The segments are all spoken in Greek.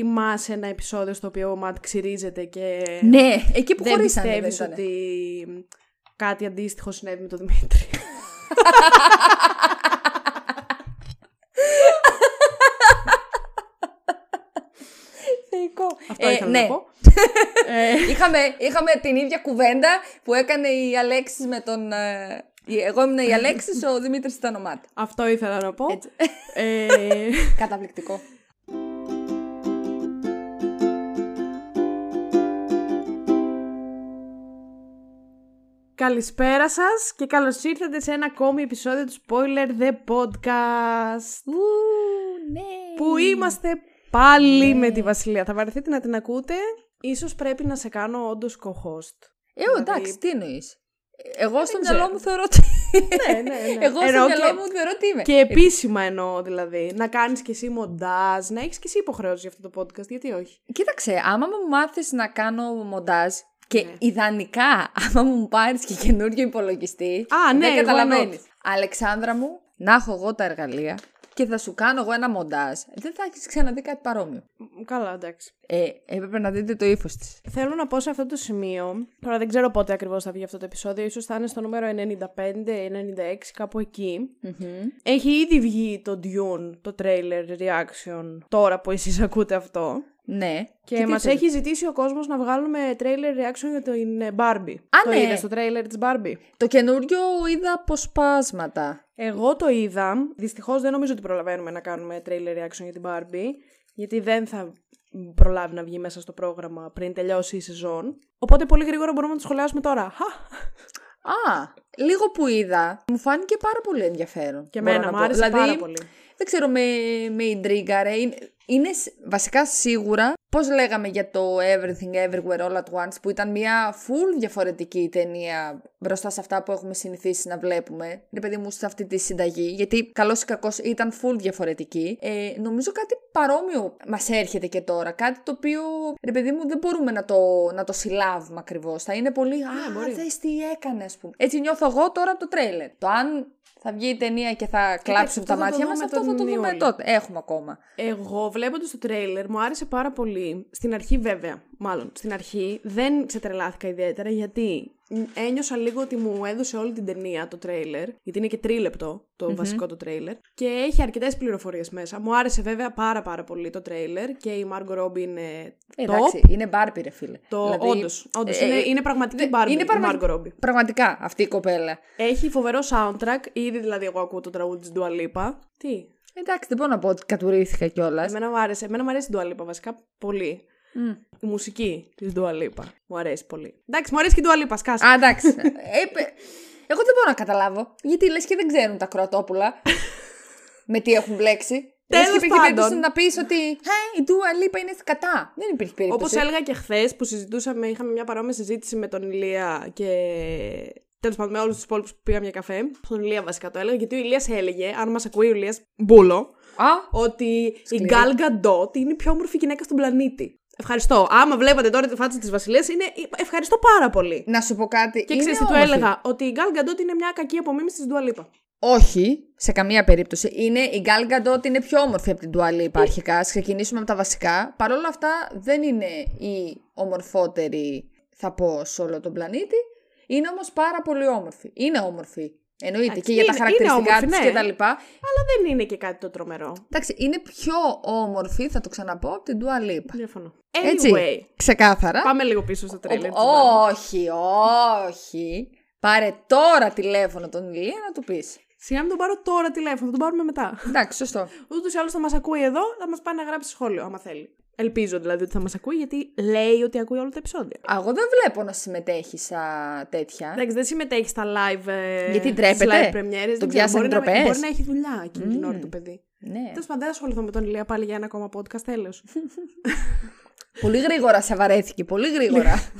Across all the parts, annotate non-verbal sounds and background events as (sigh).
θυμάσαι ένα επεισόδιο στο οποίο ο Ματ ξυρίζεται και Ναι, εκεί που δεν χωρίσανε. δεν πιστεύεις ήτανε. ότι κάτι αντίστοιχο συνέβη με τον Δημήτρη. Θεϊκό. Αυτό Ε, ήθελα ναι. να πω. Ε, είχαμε, είχαμε την ίδια κουβέντα που έκανε η Αλέξης με τον. ε, η- εγώ ήμουν η Αλέξης, ο Δημήτρης ήταν ο Μάτ. αυτό ήθελα να πω. Έτσι. Ε, Καταπληκτικό. Καλησπέρα σας και καλώς ήρθατε σε ένα ακόμη επεισόδιο του Spoiler The Podcast. Ου, ναι. Που είμαστε πάλι με τη Βασιλεία. Θα βαρεθείτε να την ακούτε. Ίσως πρέπει να σε κάνω όντως co-host. Ε, Δηλαδή- εντάξει, τι εννοείς. Εγώ στο ξέρω. μυαλό μου θεωρώ ότι. (laughs) Ναι, ναι, ναι. Εγώ στο Εννοώ μυαλό και- μου θεωρώ ότι είμαι. Και επίσημα εννοώ δηλαδή. Να κάνεις και εσύ μοντάζ, να έχεις και εσύ υποχρέωση για αυτό το podcast. Γιατί όχι. Κοίταξε, άμα μου μάθεις να κάνω μοντάζ και Ναι. ιδανικά (laughs) άμα μου πάρεις και καινούριο υπολογιστή, Α, ναι, δεν why καταλαβαίνεις. Αλεξάνδρα μου, να έχω εγώ τα εργαλεία και θα σου κάνω εγώ ένα μοντάζ, δεν θα έχεις ξαναδεί κάτι παρόμοιο. Μ, Καλά, εντάξει. Ε, έπρεπε να δείτε το ύφος της. Θέλω να πω σε αυτό το σημείο, τώρα δεν ξέρω πότε ακριβώς θα βγει αυτό το επεισόδιο, ίσως θα είναι στο νούμερο 95-96, κάπου εκεί. Έχει ήδη βγει το Dune, το trailer reaction, τώρα που εσείς ακούτε αυτό. Ναι. Και, τι μας θες; έχει ζητήσει ο κόσμος να βγάλουμε trailer reaction για την ε, Barbie. Α, το ναι. είδες το trailer της Barbie; Το καινούριο είδα αποσπάσματα. Εγώ το είδα. Δυστυχώς δεν νομίζω ότι προλαβαίνουμε να κάνουμε trailer reaction για την Barbie. Γιατί δεν θα προλάβει να βγει μέσα στο πρόγραμμα πριν τελειώσει η σεζόν. Οπότε πολύ γρήγορα μπορούμε να το σχολιάσουμε τώρα. Χα! Α, λίγο που είδα, μου φάνηκε πάρα πολύ ενδιαφέρον. Και μπορώ εμένα να μου πω. άρεσε δηλαδή, πάρα πολύ. Δεν ξέρω, με, με ιντρίγκαρε. Είναι, είναι σ- βασικά σίγουρα, πώς λέγαμε για το Everything Everywhere All At Once, που ήταν μια full διαφορετική ταινία μπροστά σε αυτά που έχουμε συνηθίσει να βλέπουμε. Ρε παιδί μου, σε αυτή τη συνταγή, γιατί καλός ή κακός ήταν full διαφορετική. Ε, νομίζω κάτι παρόμοιο μας έρχεται και τώρα. Κάτι το οποίο, ρε παιδί μου, δεν μπορούμε να το, να το συλλάβουμε ακριβώς. Θα είναι πολύ, α, Ναι, μπορεί. δες τι έκανε, ας πούμε. Έτσι νιώθω εγώ τώρα από το τρέιλερ. Το αν θα βγει η ταινία και θα κλάψουν αυτό τα θα το μάτια μας, δούμε αυτό θα τον το δούμε Ιούλιο. τότε. Έχουμε ακόμα. Εγώ βλέποντας το τρέιλερ μου άρεσε πάρα πολύ. Στην αρχή βέβαια, μάλλον στην αρχή δεν ξετρελάθηκα ιδιαίτερα γιατί ένιωσα λίγο ότι μου έδωσε όλη την ταινία το τρέιλερ, γιατί είναι και τρίλεπτο το βασικό το τρέιλερ και έχει αρκετές πληροφορίες μέσα. Μου άρεσε βέβαια πάρα πάρα πολύ το τρέιλερ και η Margot Robbie είναι Ε, top. εντάξει, είναι μπάρπι, ρε φίλε. Το, Δηλαδή, όντως, όντως, ε, είναι, ε, είναι πραγματική δε- Barbie είναι η πραγματι- Margot Robbie. Πραγματικά αυτή η κοπέλα. Έχει φοβερό soundtrack, ήδη δηλαδή εγώ ακούω το τραγούδι της Dua Lipa. Τι, Εντάξει, δεν μπορώ να πω ότι κατουρήθηκα κιόλας. εμένα μου άρεσε, εμένα μου αρέσει η Dua Lipa βασικά πολύ. Η μουσική της Dua Lipa. Μου αρέσει πολύ. Εντάξει, μου αρέσει και η Dua Lipa, σκάσε. Α, εντάξει. Ε, παι- εγώ δεν μπορώ να καταλάβω. Γιατί λες και δεν ξέρουν τα κροατόπουλα (laughs) με τι έχουν μπλέξει. Τέλος Λες και υπήρχε πάντων. περίπτωση να πεις ότι «Ε, η Dua Lipa είναι σκατά. Δεν υπήρχε περίπτωση. Όπως έλεγα και χθες που συζητούσαμε, είχαμε μια παρόμοια συζήτηση με τον Ηλία και. Τέλος πάντων, με όλους τους υπόλοιπους που πήγαμε για καφέ. Στον Ηλία βασικά το έλεγα, γιατί ο Ηλίας έλεγε, αν μας ακούει ο Ηλίας Μπούλο, Α, ότι η Γκάλ Γκαντότ είναι η πιο όμορφη γυναίκα στον πλανήτη. Ευχαριστώ. Άμα βλέπατε τώρα τη φάτσα της Βασιλείας, είναι. Ευχαριστώ πάρα πολύ. να σου πω κάτι. Και είναι ξέρει τι του όμορφη. έλεγα, ότι η Γκάλ Γκαντότ είναι μια κακή απομίμηση της Ντουαλίπα. Όχι, σε καμία περίπτωση. Είναι, η Gal Gadot είναι πιο όμορφη από την Dua Lipa αρχικά. Ας ξεκινήσουμε από τα βασικά. Παρ' όλα αυτά δεν είναι η ομορφότερη, θα πω, σε όλο τον πλανήτη. Είναι όμως πάρα πολύ όμορφη. Είναι όμορφη. Εννοείται Εντάξει, και για τα είναι- χαρακτηριστικά είναι της όμορφη, και τα ναι. λοιπά. Αλλά δεν είναι και κάτι το τρομερό. Εντάξει, είναι πιο όμορφη, θα το ξαναπώ, από την Dua Lipa. Διαφωνώ. Έτσι, Anyway, ξεκάθαρα. πάμε λίγο πίσω στο τρέλερ. της Ο- όχι, όχι. Πάρε τώρα τηλέφωνο τον Ηλία να του πεις. Σιγά μην τον πάρω τώρα τηλέφωνο, θα τον πάρουμε μετά. Εντάξει, σωστό. Ούτως ή άλλως θα μας ακούει εδώ, θα μας πάει να γράψει σχόλιο, άμα θέλει. Ελπίζω δηλαδή ότι θα μας ακούει, γιατί λέει ότι ακούει όλα τα επεισόδια. Εγώ δεν βλέπω να συμμετέχει σε τέτοια. Εντάξει, δεν συμμετέχει στα live. ε, Γιατί στις ντρέπεται; live premieres. Τον δεν ξέρω, πιάσανε μπορεί, να, ντροπές; μπορεί να έχει δουλειά εκείνη την ώρα το παιδί. Ναι. Τέλος πάντων, δεν θα ασχοληθώ με τον Ηλία πάλι για ένα ακόμα podcast, τέλος. (laughs) Πολύ γρήγορα σε βαρέθηκε, πολύ γρήγορα.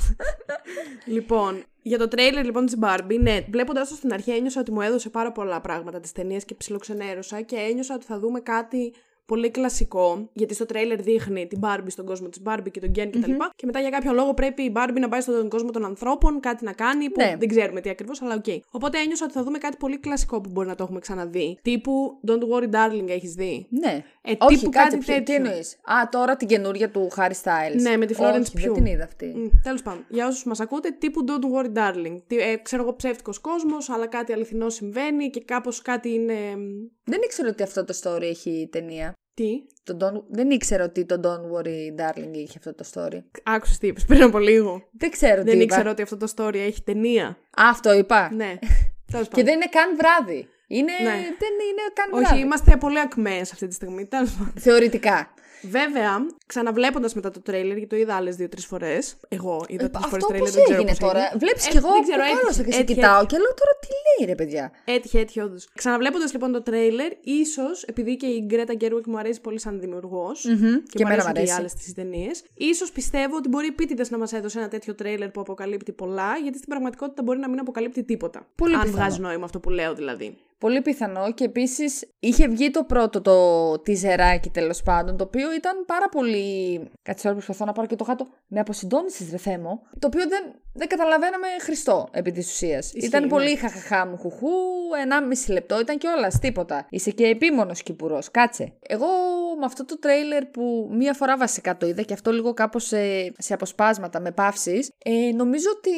(laughs) λοιπόν, για το τρέιλερ λοιπόν της Barbie, ναι, βλέποντάς το στην αρχή ένιωσα ότι μου έδωσε πάρα πολλά πράγματα τη ταινία και ψιλοξενέρωσα και ένιωσα ότι θα δούμε κάτι πολύ κλασικό, γιατί στο τρέιλερ δείχνει την Barbie στον κόσμο της Barbie και τον Ken κτλ. Και, και μετά για κάποιο λόγο πρέπει η Barbie να πάει στον κόσμο των ανθρώπων, κάτι να κάνει, που Ναι. δεν ξέρουμε τι ακριβώς, αλλά οκ. Οπότε ένιωσα ότι θα δούμε κάτι πολύ κλασικό που μπορεί να το έχουμε ξαναδεί. Τύπου Don't worry, darling, έχεις δει; Ναι. Ε, Όχι, τύπου κάτσε, κάτι τι, τι τέτοιο. εννοείς; Α, τώρα την καινούρια του Harry Styles. Ναι, με τη Florence Όχι, δεν Pugh. την είδα αυτή. Τέλος πάντων, για όσους μας ακούτε, τύπου Don't worry, darling. Τι, ε, ξέρω εγώ, ψεύτικος κόσμος, αλλά κάτι αληθινό συμβαίνει και κάπως κάτι είναι. Δεν ήξερα ότι αυτό το story έχει ταινία. Τι; Το Don't... Δεν ήξερα ότι το Don't Worry Darling είχε αυτό το story. Άκουσες τι είπες πριν από λίγο. Δεν ξέρω τι Δεν είπα. ήξερα ότι αυτό το story έχει ταινία. Α, αυτό είπα. Ναι. (laughs) Τέλος Και πάντων. δεν είναι καν βράδυ. Είναι... Ναι. Δεν είναι καν Όχι, βράδυ. είμαστε πολύ ακμαίες αυτή τη στιγμή. Τέλος πάντων. Θεωρητικά. Βέβαια, ξαναβλέποντας μετά το τρέιλερ, γιατί το είδα άλλες δύο-τρεις φορές. Εγώ είδα τρεις φορές Ε, Αυτό τρέιλερ, πώ δεν ξέρω έγινε πώς τώρα. έγινε. Βλέπεις Ε, κι εγώ δεν που ξέρω, κόλλωσα έτυχε, και σε έτυχε, κοιτάω και λέω τώρα τι λέει ρε παιδιά. Έτυχε, έτυχε, όντως. Ξαναβλέποντας λοιπόν το τρέιλερ, ίσως επειδή και η Γκρέτα Γκέρουικ μου αρέσει πολύ σαν δημιουργός. Και μου εμένα αρέσουν μ' και οι αρέσει. άλλες τις ταινίες. Ίσως πιστεύω ότι μπορεί επίτηδες να μας έδωσε ένα τέτοιο τρέιλερ που αποκαλύπτει πολλά, γιατί στην πραγματικότητα μπορεί να μην αποκαλύπτει τίποτα. Πολύ Αν πιθανό. βγάζει νόημα αυτό που λέω δηλαδή. Πολύ πιθανό και επίσης είχε βγει το πρώτο το τιζεράκι τέλος πάντων, το οποίο ήταν πάρα πολύ. Κάτσε τώρα προσπαθώ να πάρω και το χάτο. Με αποσυντώνησε, ρε Θέμο. Το οποίο δεν, δεν καταλαβαίναμε χριστό επί της ουσίας. Ήταν ναι. πολύ χαχαχά μου χουχού, 1,5 λεπτό ήταν κιόλα, τίποτα. Είσαι και επίμονος κυπουρός, κάτσε. Εγώ με αυτό το τρέιλερ που μία φορά βασικά το είδα και αυτό λίγο κάπως σε, σε αποσπάσματα με παύσεις, ε, νομίζω ότι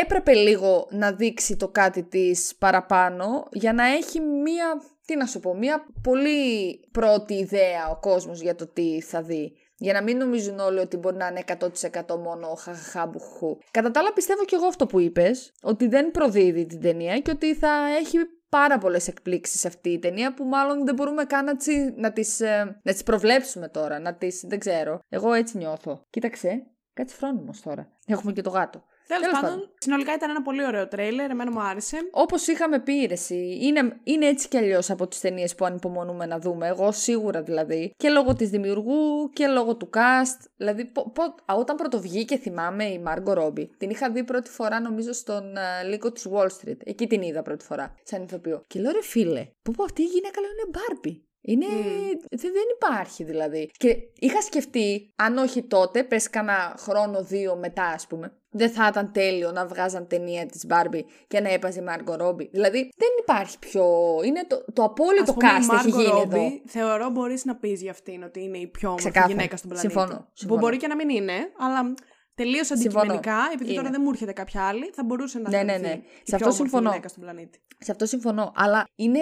έπρεπε λίγο να δείξει το κάτι της παραπάνω για να έχει μία. Τι να σου πω, μία πολύ πρώτη ιδέα ο κόσμος για το τι θα δει. Για να μην νομίζουν όλοι ότι μπορεί να είναι 100% μόνο χαχαχάμπουχου. Κατά τα άλλα πιστεύω και εγώ αυτό που είπες, ότι δεν προδίδει την ταινία και ότι θα έχει πάρα πολλές εκπλήξεις αυτή η ταινία που μάλλον δεν μπορούμε καν να, τσι, να, τις, ε, να τις προβλέψουμε τώρα, να τις, δεν ξέρω. Εγώ έτσι νιώθω. Κοίταξε, κάτσε φρόνιμος τώρα. Έχουμε και το γάτο. Τέλος Τέλος πάντων, πάντων. συνολικά ήταν ένα πολύ ωραίο τρέιλερ. Εμένα μου άρεσε. Όπως είχαμε πει, ρε, εσύ, είναι, είναι έτσι κι αλλιώς από τις ταινίες που ανυπομονούμε να δούμε. Εγώ σίγουρα δηλαδή. Και λόγω της δημιουργού και λόγω του cast. Δηλαδή, πο, πο- α, όταν πρωτοβγήκε, θυμάμαι η Μάργκο Ρόμπι. Την είχα δει πρώτη φορά, νομίζω, στον uh, λύκο της Wall Street. Εκεί την είδα πρώτη φορά, σαν ηθοποιό. Και λέω, ρε φίλε, πω πω αυτή η γυναίκα λέω είναι Μπάρμπι. Είναι... δε- Δεν υπάρχει δηλαδή. Και είχα σκεφτεί, αν όχι τότε, πες κάνα χρόνο δύο μετά, ας πούμε, δεν θα ήταν τέλειο να βγάζαν ταινία της Barbie και να έπαιζε η Margot Robbie. Δηλαδή, δεν υπάρχει πιο... Είναι το, το απόλυτο Ας πούμε, η cast έχει Margot γίνει Robbie, εδώ. Θεωρώ μπορείς να πεις για αυτήν ότι είναι η πιο όμορφη Ξεκάθαρα. γυναίκα στον πλανήτη. Συμφωνώ, Που συμφωνώ. μπορεί και να μην είναι, αλλά τελείως Συμφωνώ. αντικειμενικά, επειδή τώρα Είναι. δεν μου έρχεται κάποια άλλη, θα μπορούσε να Ναι, ναι, θεωρηθεί ναι. η Σε πιο αυτό όμορφη συμφωνώ. γυναίκα στον πλανήτη. Σε αυτό συμφωνώ. Αλλά είναι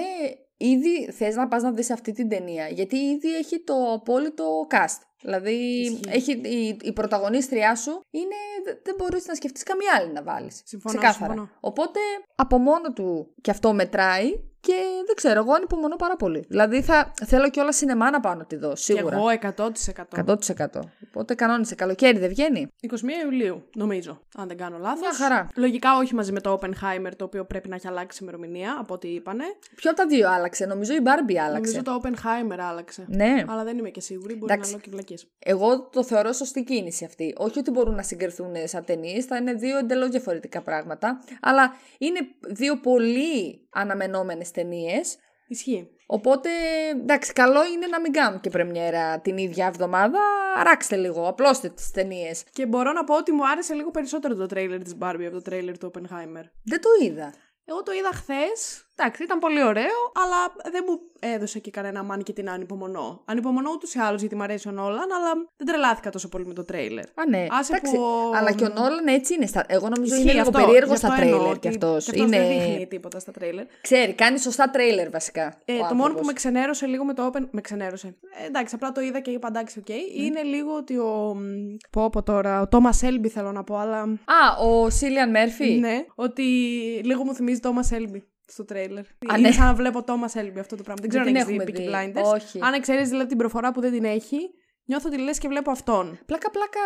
ήδη θες να πας να δεις αυτή την ταινία. Γιατί ήδη έχει το απόλυτο cast. Δηλαδή, Ισχύει. έχει, η, η πρωταγωνίστριά σου είναι. δε- Δεν μπορείς να σκεφτείς καμία άλλη να βάλεις. Συμφωνώ, Ξεκάθαρα. συμφωνώ. Οπότε, από μόνο του και αυτό μετράει και δεν ξέρω, εγώ ανυπομονώ πάρα πολύ. Δηλαδή, θα θέλω και όλα σινεμά να πάω να τη δω, σίγουρα. Και εγώ 100%. 100%. Οπότε κανόνισε. Καλοκαίρι δεν βγαίνει. 21 Ιουλίου, νομίζω, αν δεν κάνω λάθος. Μια χαρά. Λογικά όχι μαζί με το Oppenheimer, το οποίο πρέπει να έχει αλλάξει ημερομηνία, από ό,τι είπανε. Ποιο από τα δύο άλλαξε, νομίζω η Barbie άλλαξε. Νομίζω το Oppenheimer άλλαξε. Ναι. Αλλά δεν είμαι και σίγουρη, μπορεί Εντάξει. να λέω και βλακίες. Εγώ το θεωρώ σωστή κίνηση αυτή. Όχι ότι μπορούν να συγκριθούν σαν ταινίες, θα είναι δύο εντελώς διαφορετικά πράγματα. Αλλά είναι δύο πολύ αναμενόμενες ταινίες. Ισχύει. Οπότε, εντάξει, καλό είναι να μην κάνουν και πρεμιέρα την ίδια εβδομάδα. Αράξτε λίγο, απλώστε τις ταινίες. Και μπορώ να πω ότι μου άρεσε λίγο περισσότερο το τρέιλερ της Barbie από το τρέιλερ του Oppenheimer. Δεν το είδα. Εγώ το είδα χθες. Εντάξει, ήταν πολύ ωραίο, αλλά δεν μου έδωσε και κανένα money και την ανυπομονώ. Ανυπομονώ ούτως ή άλλως γιατί μου αρέσει ο Νόλαν, αλλά δεν τρελάθηκα τόσο πολύ με το τρέιλερ. Α, ναι. Άσε Εντάξει, που ο- Αλλά και ο Νόλαν έτσι είναι. Στα... Εγώ νομίζω Ισχύει είναι λίγο αυτό, περίεργο γι' στα αυτό εννοώ τρέιλερ κι ότι αυτός. κι Είναι... δεν δείχνει τίποτα στα τρέιλερ. Ξέρεις, κάνει σωστά τρέιλερ βασικά. Ε, ο το μόνο άνθρωπος. που με ξενέρωσε λίγο με το Oppen. Με ξενέρωσε. Ε, εντάξει, απλά το είδα και είπα εντάξει, οκ. Είναι λίγο ότι ο. μ, Πω πω τώρα. Ο Tommy Shelby θέλω να πω, αλλά. Α, ο Σίλιαν Μέρφυ. Ναι, ότι λίγο μου θυμίζει Τόμα Έλμπι στο τρέιλερ. Α, είναι ναι. σαν να βλέπω Τόμα Έλμπι αυτό το πράγμα. Δεν ξέρω Δεν αν την έχεις δει έχουμε Peaky δει. Blinders. Όχι. Αν ξέρει δηλαδή την προφορά που δεν την έχει, νιώθω ότι λες και βλέπω αυτόν. Πλάκα, πλάκα.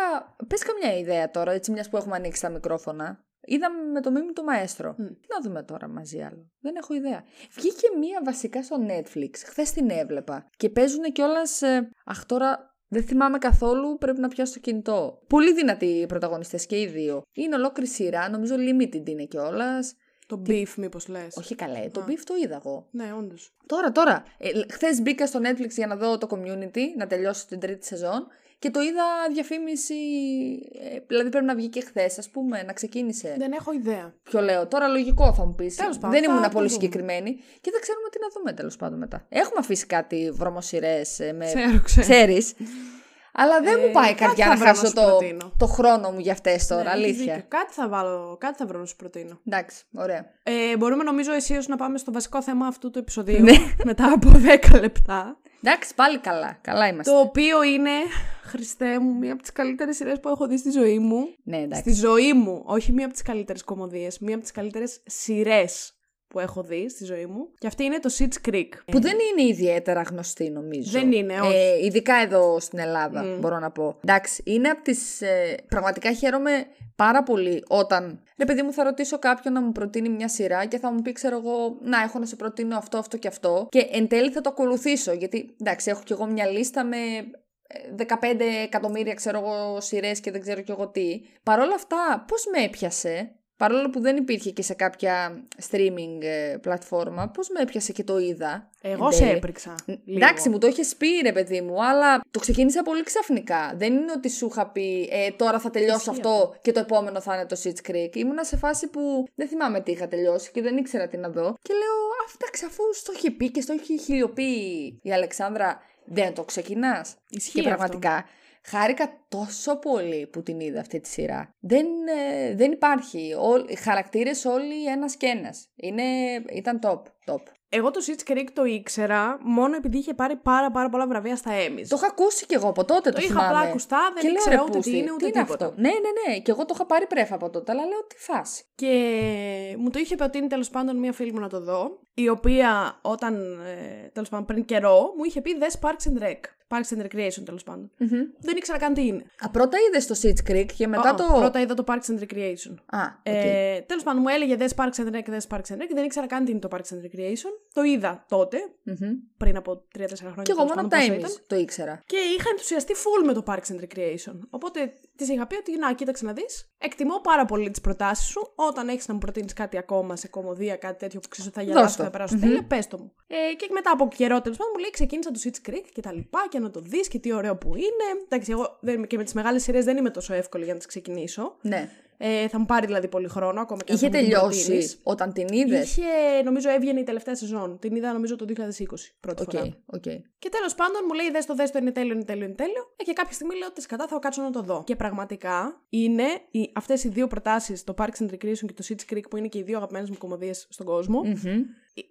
Πες καμιά ιδέα τώρα, έτσι μιας που έχουμε ανοίξει τα μικρόφωνα. Είδαμε με το μίμη του Μαέστρο. Τι να δούμε τώρα μαζί άλλο. Δεν έχω ιδέα. Βγήκε μία βασικά στο Netflix. Χθες την έβλεπα. Και παίζουν κιόλας. Ε... Αχ, τώρα δεν θυμάμαι καθόλου. Πρέπει να πιάσω το κινητό. Πολύ δυνατοί οι πρωταγωνιστές και οι δύο. Είναι ολόκληρη σειρά. Νομίζω limited είναι κιόλας. Το beef, μήπως λες. Όχι καλέ, το beef το είδα εγώ. Ναι, όντως. Τώρα, τώρα. Ε, Χθες μπήκα στο Netflix για να δω το community, να τελειώσω την τρίτη σεζόν. Και το είδα διαφήμιση. ε, δηλαδή πρέπει να βγει και χθες, ας πούμε, να ξεκίνησε. Δεν έχω ιδέα. Ποιο λέω. Τώρα λογικό θα μου πεις. Τέλος πάντων, Δεν θα ήμουν το πολύ δούμε. συγκεκριμένη. Και δεν ξέρουμε τι να δούμε τέλος πάντων μετά. Έχουμε αφήσει κάτι βρωμοσυρές με. Ξέρω, ξέρω. Ξέρεις. (laughs) Αλλά δεν Ε, μου πάει η κάτι καρδιά θα να βρω να χάσω σου το, προτείνω. το χρόνο μου για αυτές τώρα. Ναι, έχεις αλήθεια. δίκιο. Κάτι θα βάλω, κάτι θα βρω να σου προτείνω. Εντάξει, ωραία. Ε, μπορούμε νομίζω εσύ να πάμε στο βασικό θέμα αυτού του επεισοδίου Ναι. (laughs) μετά από 10 λεπτά. Εντάξει, πάλι καλά. Καλά είμαστε. Το οποίο είναι, Χριστέ μου, μία από τις καλύτερες σειρές που έχω δει στη ζωή μου. Ναι, εντάξει. Στη ζωή μου. Όχι μία από τις καλύτερες κομμωδίες, μία από τις καλύτερες σειρές που έχω δει στη ζωή μου. Και αυτή είναι το Sitch Creek. Που δεν είναι ιδιαίτερα γνωστή, νομίζω. Δεν είναι, όχι. Ε, ειδικά εδώ στην Ελλάδα, μπορώ να πω. Εντάξει, είναι από τις. Ε, πραγματικά χαίρομαι πάρα πολύ όταν. Ρε παιδί μου, θα ρωτήσω κάποιον να μου προτείνει μια σειρά και θα μου πει, ξέρω εγώ, Να, έχω να σε προτείνω αυτό, αυτό και αυτό. Και εν τέλει θα το ακολουθήσω. Γιατί, εντάξει, έχω κι εγώ μια λίστα με ε, 15 εκατομμύρια, ξέρω εγώ, σειρές και δεν ξέρω κι εγώ τι. Παρ' όλα αυτά, πώς με έπιασε; Παρόλο που δεν υπήρχε και σε κάποια streaming ε, πλατφόρμα, πώς με έπιασε και το είδα. Εγώ εν σε τέλει. έπριξα. λίγο. Εντάξει, μου το είχε πει ρε παιδί μου, αλλά το ξεκίνησα πολύ ξαφνικά. Δεν είναι ότι σου είχα πει ε, τώρα θα τελειώσω Ισχύει αυτό και το επόμενο θα είναι το Sitch Creek. Ήμουνα σε φάση που δεν θυμάμαι τι είχα τελειώσει και δεν ήξερα τι να δω. Και λέω, αυτά αφού στο είχε πει και στο είχε χιλιοποιεί η Αλεξάνδρα, δεν το ξεκινάς. Ισχύει Και πραγματικά χάρηκα τόσο πολύ που την είδα αυτή τη σειρά. Δεν, ε, δεν υπάρχει. Ό, οι χαρακτήρες όλοι ένας και ένας. Είναι, ήταν top, top. Εγώ το Sitch Creek το ήξερα μόνο επειδή είχε πάρει πάρα, πάρα πολλά βραβεία στα Emmys. Το είχα ακούσει κι εγώ από τότε, το, Το είχα θυμάμαι. απλά ακουστά, δεν Και λέω, ήξερα ρε, ούτε πούστη, τι είναι, ούτε τι τίποτα. αυτό; Ναι, ναι, ναι. Και εγώ το είχα πάρει πρέφα από τότε, αλλά λέω τι φάση. Και μου το είχε προτείνει τέλος πάντων μία φίλη μου να το δω, η οποία όταν, ε, τέλος πάντων πριν καιρό, μου είχε πει δες Parks and Rec. Parks and Recreation τέλος πάντων. Δεν ήξερα καν τι είναι. Α, πρώτα είδες το Schitt's Creek και μετά Ω, το. Πρώτα είδα το Parks and Recreation. Α, οκ. Ε, Τέλος πάντων, μου έλεγε δες Parks and Rec, δες Parks and Rec και δεν ήξερα καν τι είναι το Parks and Recreation. Το είδα τότε, Μμμ. πριν από 3-4 χρόνια. Και εγώ τέλος μόνο από πάντων, τα πόσο Emmys ήταν. το ήξερα. Και είχα ενθουσιαστεί full με το Parks and Recreation. Οπότε της είχα πει ότι να, κοίταξε να δεις. Εκτιμώ πάρα πολύ τις προτάσεις σου. Όταν έχεις να μου προτείνεις κάτι ακόμα σε κωμωδία, κάτι τέτοιο που ξέρεις ότι θα Δώσ' γελάσω, το. θα περάσω τέλεια, πες το μου. Ε, και μετά από καιρό τέλος πάντων μου λέει ξεκίνησα το Schitt's Creek και τα λοιπά και να το δεις και τι ωραίο που είναι. Εντάξει, εγώ δεν, και με τις μεγάλες σειρές δεν είμαι τόσο εύκολη για να τις ξεκινήσω. Ναι. Ε, θα μου πάρει δηλαδή πολύ χρόνο ακόμα και αν Είχε θα μου την τελειώσει προτείνεις. όταν την είδες; Είχε, νομίζω, έβγαινε η τελευταία σεζόν. Την είδα νομίζω το 2020 πρώτη Οκ, φορά. οκ. Και τέλος πάντων μου λέει: Δες το, δες το, είναι τέλειο, είναι τέλειο, είναι τέλειο. Ε, και κάποια στιγμή λέω ότι κατά θα κάτσω να το δω. Και πραγματικά είναι οι, αυτές οι δύο προτάσεις, το Parks and Recreation και το Schitt's Creek, που είναι και οι δύο αγαπημένες μου κωμωδίες στον κόσμο. Μμμ.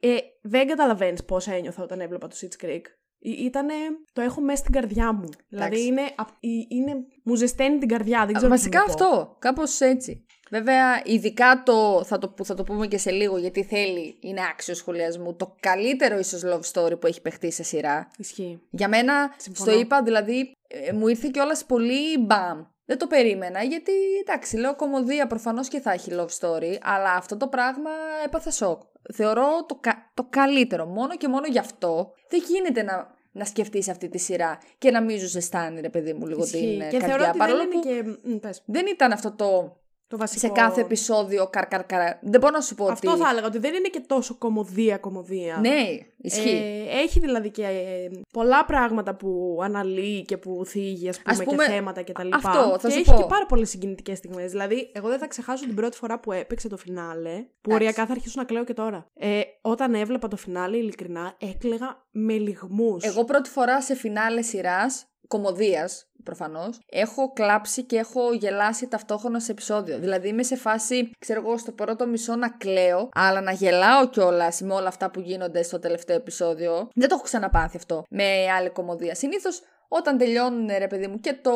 Ε, δεν καταλαβαίνεις πώς ένιωθα όταν έβλεπα το Schitt's Creek. Ή- Ήτανε, το έχω μέσα στην καρδιά μου. Δηλαδή Εντάξει. είναι, απ- η- είναι, μου ζεσταίνει την καρδιά. Δεν ξέρω τι Βασικά να πω. αυτό, κάπως έτσι. Βέβαια, ειδικά το θα, το που θα το πούμε και σε λίγο, γιατί θέλει, είναι άξιο σχολιασμού. Το καλύτερο ίσως love story που έχει παιχτεί σε σειρά. Ισχύει. Για μένα, Συμφωνώ. στο είπα, δηλαδή, ε, μου ήρθε κιόλας πολύ μπαμ. Δεν το περίμενα, γιατί εντάξει, λέω κομμωδία προφανώς και θα έχει love story, αλλά αυτό το πράγμα έπαθα σοκ. Θεωρώ το, κα- το καλύτερο. Μόνο και μόνο γι' αυτό δεν γίνεται να, να σκεφτείς αυτή τη σειρά και να μην σου ζεστάνει, ρε παιδί μου, λίγο Ισχύει. την ε, Και καρδιά. θεωρώ ότι δεν παρόλο είναι που και. Μ, πες, δεν ήταν αυτό το το βασικό. σε κάθε επεισόδιο καρκαρκαρά. Δεν μπορώ να σου πω Αυτό ότι. θα έλεγα ότι δεν είναι και τόσο κομμωδία κομμωδία. Ναι, ισχύει. Ε, έχει δηλαδή και ε, πολλά πράγματα που αναλύει και που θίγει, ας πούμε, Ας πούμε, και θέματα και τα λοιπά. αυτό, θα και σου έχει πω. και πάρα πολλές συγκινητικές στιγμές. Δηλαδή, εγώ δεν θα ξεχάσω την πρώτη φορά που έπαιξε το φινάλε, που Εντάξει. οριακά θα αρχίσω να κλαίω και τώρα. Ε, όταν έβλεπα το φινάλε, ειλικρινά, έκλαιγα με λιγμούς. Εγώ πρώτη φορά σε φινάλε σειράς, κομμωδίας προφανώς, έχω κλάψει και έχω γελάσει ταυτόχρονα σε επεισόδιο. Δηλαδή είμαι σε φάση, ξέρω εγώ, στο πρώτο μισό να κλαίω, αλλά να γελάω κιόλας με όλα αυτά που γίνονται στο τελευταίο επεισόδιο. Δεν το έχω ξαναπάθει αυτό με άλλη κομμωδία. Συνήθως όταν τελειώνουν, ρε παιδί μου, και το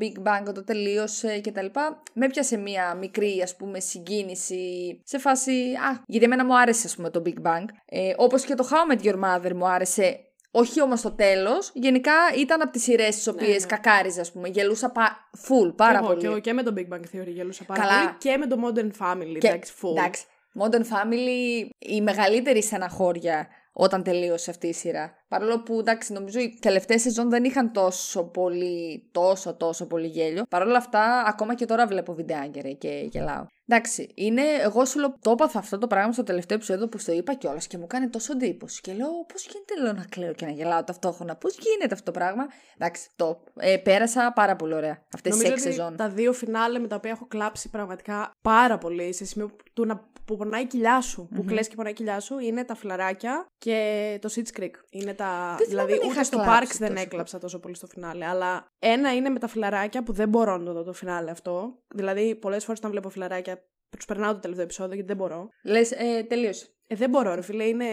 Big Bang το τελείωσε και τα λοιπά, με έπιασε μία μικρή, ας πούμε, συγκίνηση σε φάση, α, γιατί εμένα μου άρεσε, ας πούμε, το Big Bang. Ε, όπως και το How I Met Your Mother μου άρεσε, όχι όμως το τέλος, γενικά ήταν από τις σειρές τις οποίες ναι. κακάριζα, ας πούμε, γελούσα πα... full, πάρα και εγώ, πολύ. Και εγώ και με το Big Bang Theory γελούσα πάρα Καλά. πολύ και με το Modern Family, Και- εντάξει, full. εντάξει, Modern Family, η μεγαλύτερη στεναχώρια όταν τελείωσε αυτή η σειρά. Παρόλο που εντάξει, νομίζω οι τελευταίες σεζόν δεν είχαν τόσο πολύ, τόσο τόσο πολύ γέλιο. Παρ' όλα αυτά, ακόμα και τώρα βλέπω βιντεάγκερε και γελάω. Εντάξει, είναι, εγώ σου λέω, το έπαθα αυτό το πράγμα στο τελευταίο επεισόδιο που στο είπα κιόλας και μου κάνει τόσο εντύπωση. Και λέω, πώς γίνεται λέω, να κλαίω και να γελάω ταυτόχρονα, πώς γίνεται αυτό το πράγμα; Εντάξει, το ε, πέρασα πάρα πολύ ωραία αυτές τις έξι σεζόν. Τα δύο φινάλε με τα οποία έχω κλάψει πραγματικά πάρα πολύ σε σημείο του να που πονάει η κοιλιά σου, που κλαις και πονάει η κοιλιά σου, είναι τα φλαράκια και το Sitch Creek. Είναι τα... Δεν δηλαδή, δεν ούτε στο Parks δεν έκλαψα τόσο πολύ στο φινάλε. Αλλά ένα είναι με τα φλαράκια που δεν μπορώ να το δω το φινάλε αυτό. Δηλαδή, πολλές φορές όταν βλέπω φλαράκια, προσπερνάω το τελευταίο επεισόδιο γιατί δεν μπορώ. Λες, ε, τελείωσε. Ε, δεν μπορώ, ρε φίλε. Είναι,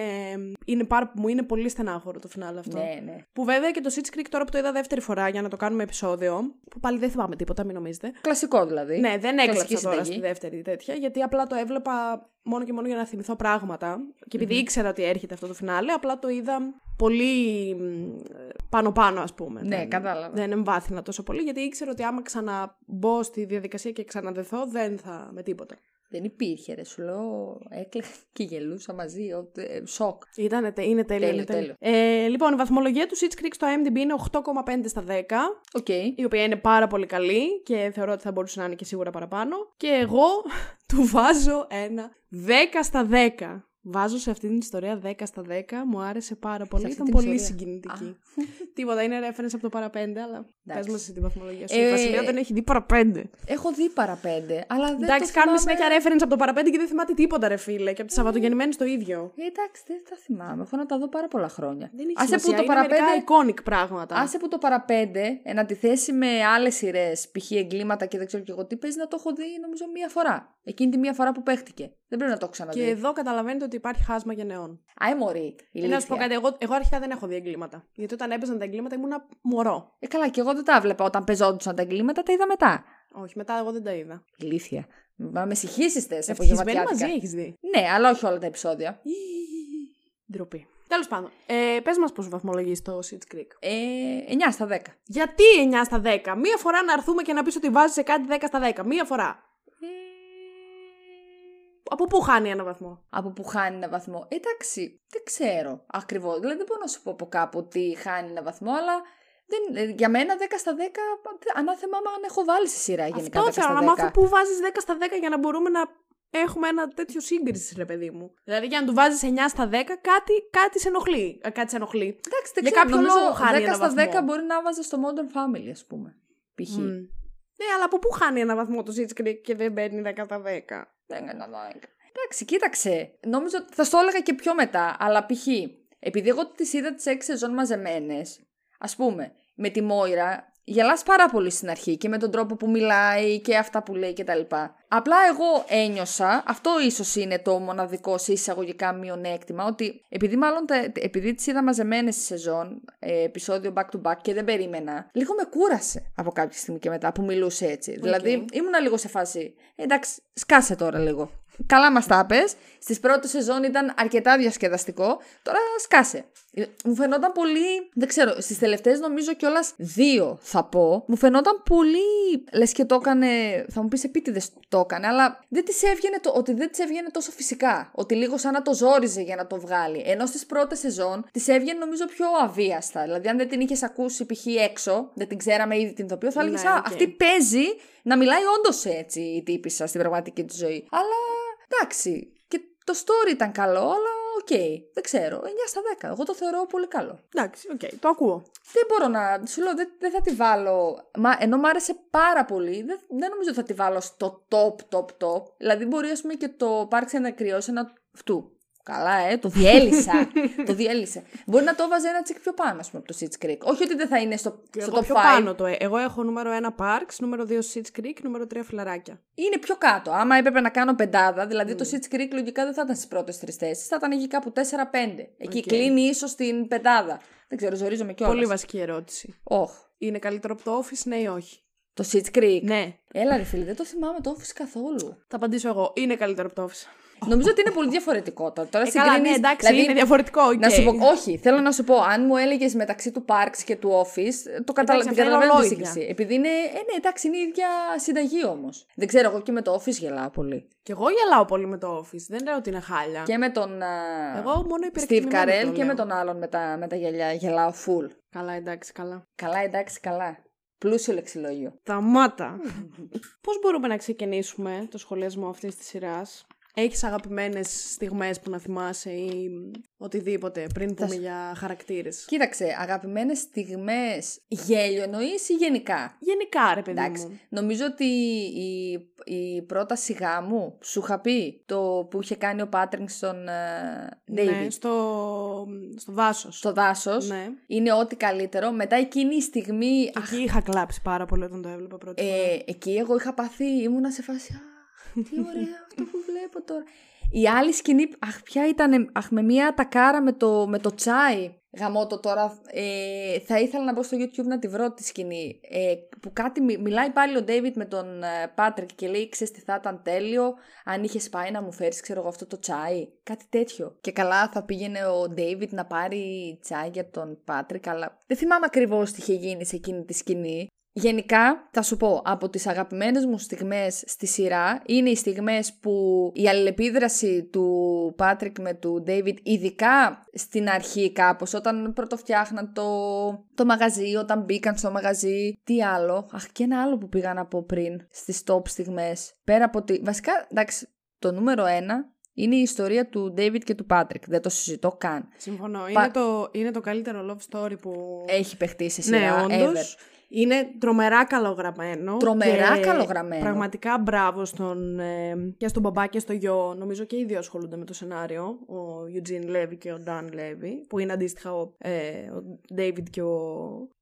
είναι πάρα, μου είναι πολύ στενάχωρο το φινάλε αυτό. Ναι, ναι. Που βέβαια και το Sitch Creek τώρα που το είδα δεύτερη φορά για να το κάνουμε επεισόδιο. Που πάλι δεν θυμάμαι τίποτα, μην νομίζετε. Κλασικό δηλαδή. Ναι, δεν έκλαψα Κλασική τώρα συνταγή. στη δεύτερη τέτοια, γιατί απλά το έβλεπα μόνο και μόνο για να θυμηθώ πράγματα. Και επειδή ήξερα ότι έρχεται αυτό το φινάλε, απλά το είδα πολύ μ, πάνω-πάνω, ας πούμε. Ναι, δεν, κατάλαβα. Δεν εμβάθυνα τόσο πολύ, γιατί ήξερα ότι άμα ξαναμπω στη διαδικασία και ξαναδεθώ, δεν θα με τίποτα. Δεν υπήρχε, ρε. Σου λέω, έκλαιγα (laughs) και γελούσα μαζί. ο- ε, Σοκ. Ήτανε, τε- είναι τέλειο. Τέλειο, είναι τέλειο. Ε, λοιπόν, η βαθμολογία του Schitt's Creek στο IMDb είναι 8,5 στα 10, Οκ. η οποία είναι πάρα πολύ καλή και θεωρώ ότι θα μπορούσε να είναι και σίγουρα παραπάνω. Και εγώ (laughs) του βάζω ένα 10 στα 10. Βάζω σε αυτή την ιστορία 10 στα 10. Μου άρεσε πάρα πολύ. αυτή Ήταν την πολύ ιστορία. συγκινητική. (laughs) Τίποτα, είναι reference από το Παρά Πέντε, αλλά πες μας εσύ τη βαθμολογία σου. Ε, Η Βασιλεία δεν έχει δει Παρά Πέντε. Έχω δει Παρά Πέντε, αλλά δεν Εντάξει, το κάνουμε θυμάμαι. συνέχεια reference από το Παρά Πέντε και δεν θυμάται τίποτα, ρε φίλε. Και από τη Σαββατογεννημένη το ίδιο. Ε, εντάξει, δεν τα θυμάμαι. Έχω να τα δω πάρα πολλά χρόνια. Δεν έχει Άσε σημασία, που το είναι παραπέντε. μερικά iconic πράγματα. Άσε που το παραπέντε, εν αντιθέσει με άλλες σειρές, π.χ. εγκλήματα και δεν ξέρω και εγώ τι, παίζει να το έχω δει νομίζω μία φορά. Εκείνη τη μία φορά που παίχτηκε. Δεν πρέπει να το έχω ξαναδεί. Και εδώ καταλαβαίνετε ότι υπάρχει χάσμα γενεών. Άι, μωρή. Ε, να σου πω κάτι, εγώ, εγώ αρχικά δεν έχω δει εγκλήματα. Γιατί όταν έπαιζαν τα εγκλήματα ήμουνα μωρό. Ε, καλά, και εγώ δεν τα βλέπα όταν πεζόντουσαν τα εγκλήματα, τα είδα μετά. Όχι, μετά εγώ δεν τα είδα. Ηλίθια. Μα με συγχύσεις τε από Ευτυχισμένοι μαζί γευματιάτικα. έχεις δει. Ναι, αλλά όχι όλα τα επεισόδια. Ντροπή. Τέλος πάντων, ε, πες μας πώς βαθμολογείς το Sitch Creek. Ε, 9 στα 10. Γιατί 9 στα 10. Μία φορά να έρθουμε και να πεις ότι βάζεις σε κάτι 10 στα 10. Μία φορά. Από πού χάνει ένα βαθμό; Από που χάνει ένα βαθμό; Εντάξει, δεν ξέρω ακριβώς. Δηλαδή δεν μπορώ να σου πω από κάπου ότι χάνει ένα βαθμό, αλλά δεν, ε, για μένα 10 στα 10 ανάθεμά με αν έχω βάλει στη σειρά γενικά. Αυτό 10 θέλω στα να 10. μάθω πού βάζεις 10 στα 10 για να μπορούμε να έχουμε ένα τέτοιο σύγκριση, ρε παιδί μου. Δηλαδή για να του βάζεις 9 στα 10, κάτι, κάτι σε ενοχλεί. Ε, κάτι σε ενοχλεί. Εντάξει, δεν Για ξέρω, κάποιο νομίζω λόγο χάνει 10 ένα στα 10 βαθμό. μπορεί να βάζα στο Modern Family, ας πούμε. Π.χ. Μμ. Ναι, αλλά από πού χάνει ένα βαθμό το Sitch Creek και δεν μπαίνει 10 στα 10. Δεν έκανα δώκα. Εντάξει, κοίταξε. Νόμιζα ότι θα στο έλεγα και πιο μετά, αλλά π.χ. επειδή εγώ τις είδα τις 6 σεζόν μαζεμένες, ας πούμε, με τη Μόιρα, γελάς πάρα πολύ στην αρχή και με τον τρόπο που μιλάει και αυτά που λέει κτλ. Απλά εγώ ένιωσα, αυτό ίσως είναι το μοναδικό σε εισαγωγικά μειονέκτημα, ότι επειδή μάλλον τα, επειδή τις είδα μαζεμένες στη σεζόν, ε, επεισόδιο back to back και δεν περίμενα, λίγο με κούρασε από κάποια στιγμή και μετά που μιλούσε έτσι. Δηλαδή ήμουνα λίγο σε φάση, «Ε, εντάξει, σκάσε τώρα λίγο. Καλά μας τα πες. Στις πρώτες σεζόν ήταν αρκετά διασκεδαστικό. Τώρα σκάσε. Ε, Μου φαινόταν πολύ. Δεν ξέρω, στις τελευταίες νομίζω κιόλας δύο θα πω. Μου φαινόταν πολύ. Λες και το έκανε. Θα μου πεις επίτηδες το έκανε, αλλά δεν της έβγαινε το, ότι δεν της έβγαινε τόσο φυσικά. Ότι λίγο σαν να το ζόριζε για να το βγάλει. Ενώ στις πρώτες σεζόν της έβγαινε νομίζω πιο αβίαστα. Δηλαδή, αν δεν την είχες ακούσει π.χ. έξω, δεν την ξέραμε ήδη την ηθοποιό, θα έλεγες Ναι, Α, οκ. αυτή παίζει να μιλάει όντως έτσι η τύπισσα στην πραγματική τη ζωή. Αλλά εντάξει. Και το story ήταν καλό, αλλά οκ. δεν ξέρω. 9 στα 10. Εγώ το θεωρώ πολύ καλό. Εντάξει, οκ, το ακούω. Δεν μπορώ να. Σου λέω, δεν, δεν θα τη βάλω. Μα, ενώ μου άρεσε πάρα πολύ, δεν, δεν νομίζω ότι θα τη βάλω στο top, top, top. Δηλαδή, μπορεί ας πούμε και το Parks and Recreation να. Αυτού. Καλά, ε, το διέλυσα. το διέλυσα. Μπορεί να το βάζει ένα τσικ πιο πάνω, ας πούμε, από το Sitch Creek. Όχι ότι δεν θα είναι στο, Και στο εγώ top 5. πιο πάνω το. ε. Εγώ έχω νούμερο 1 Parks, νούμερο 2 Sitch Creek, νούμερο 3 Φιλαράκια. Είναι πιο κάτω. Άμα έπρεπε να κάνω πεντάδα, δηλαδή το Sitch Creek λογικά δεν θα ήταν στις πρώτες τρεις θέσεις, θα ήταν εκεί κάπου 4-5. Εκεί Οκ. κλείνει ίσως την πεντάδα. Δεν ξέρω, ζορίζομαι κιόλας. Πολύ βασική ερώτηση. Όχ. Είναι καλύτερο από το Office, ναι ή όχι; Το Schitt's Creek. Ναι. Έλα ρε φίλε, δεν το θυμάμαι το Office καθόλου. Θα απαντήσω εγώ. Είναι καλύτερο από το Office. Νομίζω ότι είναι πολύ διαφορετικό τώρα. Τώρα Ε, καλά, ναι, συγκρίνεις- εντάξει, δηλαδή, είναι διαφορετικό. οκ. Να σου πω, όχι, θέλω να σου πω, αν μου έλεγες μεταξύ του Parks και του Office, το καταλα... αυτά την καταλαβαίνω είναι τη ολόιδια. σύγκριση. Επειδή είναι, ε, ναι, εντάξει, είναι η ίδια συνταγή όμως. Δεν ξέρω, εγώ και με το Office γελάω πολύ. Και εγώ γελάω πολύ με το Office. Δεν λέω ότι είναι χάλια. Και με τον α, Εγώ μόνο Steve υπερεκτιμημένο Carell το και λέω. με τον άλλον με τα, με τα γυαλιά. Γελάω full. Καλά, εντάξει, καλά. Καλά, εντάξει, καλά. Πλούσιο λεξιλόγιο. Σταμάτα. Πώς μπορούμε να ξεκινήσουμε το σχολιασμό αυτής της σειράς; Έχεις αγαπημένες στιγμές που να θυμάσαι ή οτιδήποτε πριν πούμε για χαρακτήρες; Κοίταξε, αγαπημένες στιγμές γέλιο εννοείς ή γενικά; Γενικά ρε παιδί Εντάξει. μου. Νομίζω ότι η, η πρόταση γάμου σου είχα πει το που είχε κάνει ο Πάτρινγκ στον ε, David Ναι, στο, στο δάσος. στο δάσος Ναι. είναι ό,τι καλύτερο. Μετά εκείνη η στιγμή. αχ, Εκεί είχα κλάψει πάρα πολύ όταν το έβλεπα πρώτη φορά. ε, εκεί εγώ είχα πάθει, ήμουνα σε φάση. «Αχ, τι ωραίο αυτό που βλέπω τώρα. Η άλλη σκηνή, αχ, ποια ήταν, αχ, με μια τακάρα με το, με το τσάι. Γαμώ το τώρα. Ε, θα ήθελα να μπω στο YouTube να τη βρω τη σκηνή. Ε, που κάτι μι- μιλάει πάλι ο David με τον Πάτρικ και λέει: Ξέρεις τι θα ήταν τέλειο; Αν είχες πάει να μου φέρεις, ξέρω εγώ, αυτό το τσάι. Κάτι τέτοιο. Και καλά θα πήγαινε ο David να πάρει τσάι για τον Πάτρικ, αλλά δεν θυμάμαι ακριβώς τι είχε γίνει σε εκείνη τη σκηνή. Γενικά, θα σου πω, από τις αγαπημένες μου στιγμές στη σειρά είναι οι στιγμές που η αλληλεπίδραση του Πάτρικ με του David, ειδικά στην αρχή κάπως, όταν πρωτοφτιάχναν το, το μαγαζί, όταν μπήκαν στο μαγαζί, τι άλλο, αχ και ένα άλλο που πήγα να πω πριν, στις top στιγμές, πέρα από τη, βασικά, εντάξει, το νούμερο ένα είναι η ιστορία του David και του Patrick, δεν το συζητώ καν. Συμφωνώ. πα- Είναι, το, είναι το καλύτερο love story που... Έχει παιχτεί σε ναι, σειρά, όντως. ever. Είναι τρομερά καλογραμμένο. Τρομερά και καλογραμμένο. Πραγματικά μπράβο στον, ε, και στον μπαμπά και στο γιο. Νομίζω και οι δύο ασχολούνται με το σενάριο. Ο Eugene Levy και ο Dan Levy. Που είναι αντίστοιχα ο, ε, ο David και ο.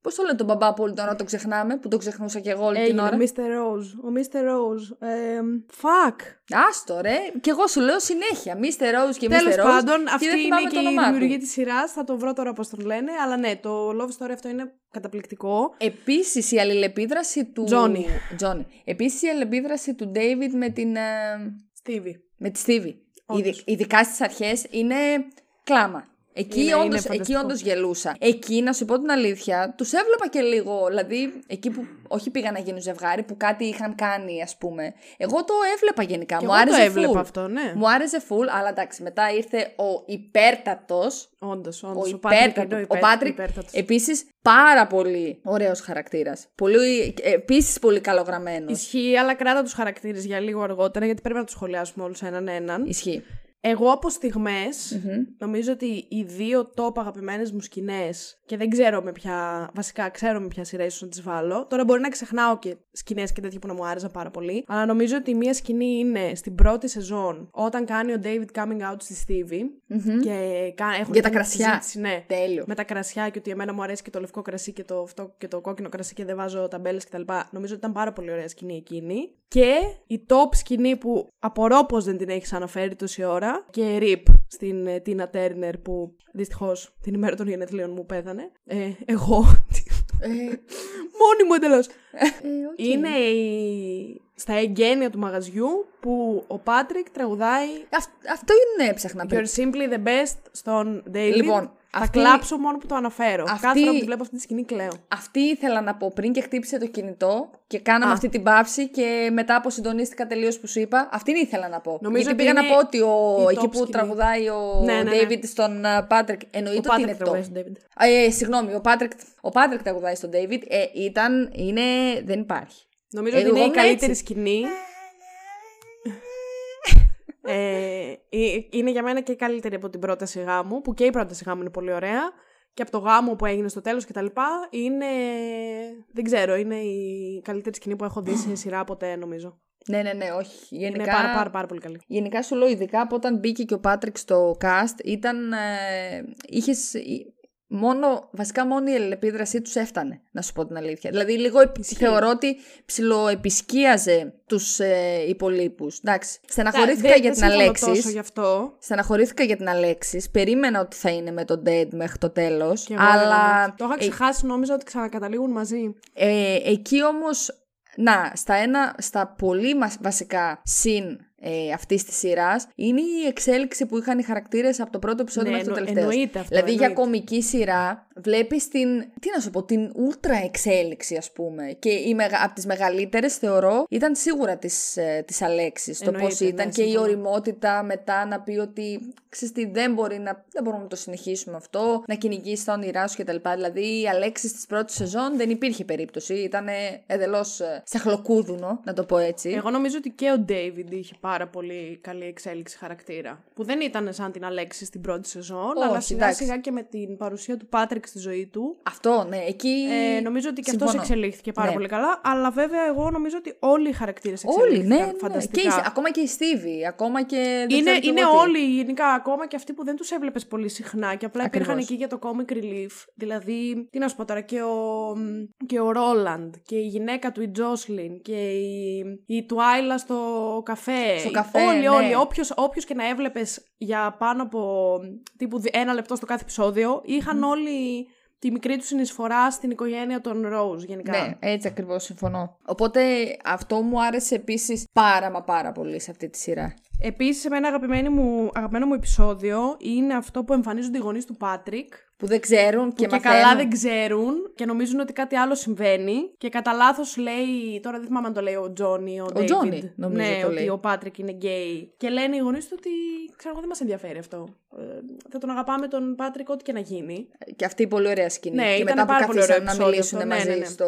Πώς το λένε τον μπαμπά που όλη την ώρα το ξεχνάμε, που το ξεχνούσα και εγώ όλη την Έγινε ώρα; ο Mr. Rose. Ο Mr. Rose. Ε, fuck. Άστο ρε, και εγώ σου λέω συνέχεια. Mr. Rose και Mr. Τέλος Rose. πάντων, και αυτή δεν είναι θυμάμαι και το η όνομά του. δημιουργία της σειράς. Θα το βρω τώρα πώς τον λένε. Αλλά ναι, το love story αυτό είναι καταπληκτικό. Επίσης η αλληλεπίδραση του. Johnny. Johnny. Επίσης η αλληλεπίδραση του David με την. ε, Stevie. με τη Stevie. Όντως. Ειδι- ειδικά στις αρχές είναι κλάμα. Εκεί Είναι- είναι όντως, εκεί φανταστικό. όντως γελούσα. Εκεί, να σου πω την αλήθεια, τους έβλεπα και λίγο. Δηλαδή, εκεί που όχι πήγα να γίνουν ζευγάρι, που κάτι είχαν κάνει, ας πούμε. Εγώ το έβλεπα γενικά. Και μου εγώ άρεσε το έβλεπα full. αυτό, ναι. Μου άρεσε full, αλλά εντάξει, μετά ήρθε ο υπέρτατος. Όντως, Ο όντως. υπέρτατος. Ο Πάτρικ, επίσης, πάρα πολύ ωραίος χαρακτήρας. Πολύ, επίσης πολύ καλογραμμένος. Ισχύει, αλλά κράτα τους χαρακτήρες για λίγο αργότερα, γιατί πρέπει να τους σχολιάσουμε όλους έναν έναν. Ισχύει. Εγώ από στιγμές, νομίζω ότι οι δύο top αγαπημένες μου σκηνές, και δεν ξέρω με ποια. Βασικά, ξέρω με ποια σειρά ίσως να τις βάλω. Τώρα μπορεί να ξεχνάω και σκηνές και τέτοια που να μου άρεσαν πάρα πολύ. Αλλά νομίζω ότι μία σκηνή είναι στην πρώτη σεζόν, όταν κάνει ο David coming out στη Stevie. Και κα- έχουν Για τα γίνει κρασιά. συζήτηση, ναι. Τέλειο. Με τα κρασιά και ότι εμένα μου αρέσει και το λευκό κρασί και το, αυτό, και το κόκκινο κρασί και δεν βάζω ταμπέλες κτλ. Νομίζω ότι ήταν πάρα πολύ ωραία σκηνή εκείνη. Και η top σκηνή που απορώ πώς δεν την έχεις αναφέρει τόση ώρα. Και RIP στην ε, Τίνα Τέρνερ που δυστυχώς την ημέρα των γενεθλίων μου πέθανε. Ε, εγώ. Ε, Μόνη μου εντελώς. ε, οκ. Είναι η... στα εγκαίνια του μαγαζιού που ο Πάτρικ τραγουδάει Αυ- αυτό είναι έψαχνα πριν. You're simply the best στον David. Λοιπόν, θα αυτή- κλάψω μόνο που το αναφέρω. αυτή- Κάθε φορά που τη βλέπω αυτή τη σκηνή κλαίω. Αυτή ήθελα να πω πριν και χτύπησε το κινητό και κάναμε Α. αυτή την παύση και μετά αποσυντονίστηκα τελείως που σου είπα. Αυτήν ήθελα να πω. Νομίζω Γιατί ότι πήγα να είναι πω ότι ο, η εκεί top που σκηνή. τραγουδάει ο Ναι, ναι, ναι. David στον Πάτρικ. Εννοείται Ο ότι είναι Πάτρικ top. τραγουδάει στον David. Ε, συγγνώμη, ο Πάτρικ ο Πάτρικ τραγουδάει στον David. Ε, ήταν, είναι, δεν υπάρχει. Νομίζω Ε, ότι είναι εγώ η ήμουν καλύτερη έτσι. σκηνή. Ε, ε, είναι για μένα και η καλύτερη από την πρόταση γάμου, που και η πρόταση γάμου είναι πολύ ωραία. Και από το γάμο που έγινε στο τέλος και τα λοιπά, είναι, δεν ξέρω, είναι η καλύτερη σκηνή που έχω δει σε σειρά ποτέ νομίζω. Ναι, ναι, ναι, όχι. Γενικά, Είναι πάρα, πάρα, πάρα πολύ καλή. Γενικά σου λέω, ειδικά από όταν μπήκε και ο Πάτρικ στο cast, ήταν. Ε, είχες, ε, μόνο, βασικά μόνο η αλληλεπίδρασή τους έφτανε, να σου πω την αλήθεια. Δηλαδή, λίγο επι- θεωρώ ότι ψιλοεπισκίαζε τους ε, υπολείπους. Εντάξει. Στεναχωρήθηκα Δεν- για δεν την συμφωνώ Αλέξης. τόσο γι' αυτό. Στεναχωρήθηκα για την Αλέξης. Περίμενα ότι θα είναι με τον Dead μέχρι το τέλος. Και εγώ, Αλλά. ναι. Το είχα ξεχάσει, νόμιζα ότι ξανακαταλήγουν μαζί. Ε, εκεί όμως, να, στα, ένα, στα πολύ μας βασικά συν ε, αυτής της σειράς είναι η εξέλιξη που είχαν οι χαρακτήρες από το πρώτο επεισόδιο Ναι, μέχρι το εννο- τελευταίο. εννοείται αυτό, δηλαδή για εννοείται. κομική σειρά βλέπεις την. Τι να σου πω, την ούλτρα εξέλιξη, ας πούμε. Και η μεγα, από τις μεγαλύτερες θεωρώ ήταν σίγουρα τη της Αλέξης. Το πώς Εννοείται, ήταν ναι, και η συμφωνώ. οριμότητα μετά να πει ότι ξέρεις τι, δεν, μπορεί να, δεν μπορούμε να το συνεχίσουμε αυτό, να κυνηγήσει τα όνειρά σου κτλ. Δηλαδή η Αλέξης της πρώτης σεζόν δεν υπήρχε περίπτωση. Ήταν εντελώς σε χλοκούδουνο, να το πω έτσι. Εγώ νομίζω ότι και ο Ντέιβιντ είχε πάρα πολύ καλή εξέλιξη χαρακτήρα. Που δεν ήταν σαν την Αλέξη στην πρώτη σεζόν, Όχι, αλλά σιγά εντάξει. σιγά και με την παρουσία του Πάτρικ στη ζωή του. Αυτό, ναι, εκεί. Ε, νομίζω ότι και αυτός συμφωνώ. εξελίχθηκε πάρα Ναι. πολύ καλά. Αλλά βέβαια, εγώ νομίζω ότι όλοι οι χαρακτήρες Όλοι, εξελίχθηκαν ναι, ναι. Και φανταστικά. η, ακόμα και η Στίβη, ακόμα και. δεν Είναι, ξέρω κι είναι εγώ τι. όλοι γενικά, ακόμα και αυτοί που δεν τους έβλεπες πολύ συχνά και απλά υπήρχαν Ακριβώς. εκεί για το comic relief. Δηλαδή, τι να σου πω τώρα, και ο, και ο Ρόλαντ και η γυναίκα του, η Τζόσλιν και η, η Τουάιλα στο καφέ. Στο καφέ, Όλοι, ναι. όλοι. Όποιος, όποιος και να έβλεπες για πάνω από τύπου δι- ένα λεπτό στο κάθε επεισόδιο, είχαν όλοι τη μικρή τους συνεισφορά στην οικογένεια των Rose γενικά. Ναι, έτσι ακριβώς συμφωνώ. Οπότε αυτό μου άρεσε επίσης πάρα μα πάρα πολύ σε αυτή τη σειρά. Επίσης, εμένα αγαπημένη μου, αγαπημένο μου επεισόδιο είναι αυτό που εμφανίζονται οι γονείς του Πάτρικ Που δεν ξέρουν που και, και, μαθαίνουν. καλά δεν ξέρουν και νομίζουν ότι κάτι άλλο συμβαίνει και κατά λάθος λέει, τώρα δεν θυμάμαι αν το λέει ο Τζόνι, ο, David, Τζόνι, νομίζω ναι, το ότι λέει. ο Πάτρικ είναι γκέι και λένε οι γονείς του ότι ξέρω εγώ δεν μας ενδιαφέρει αυτό. Ε, θα τον αγαπάμε τον Πάτρικ ό,τι και να γίνει. Και αυτή η πολύ ωραία σκηνή. Ναι, και ήταν μετά που πάρα πολύ ωραίο καθίσαν να επεισόδιο μιλήσουν αυτό, ναι, μαζί ναι, ναι. στο.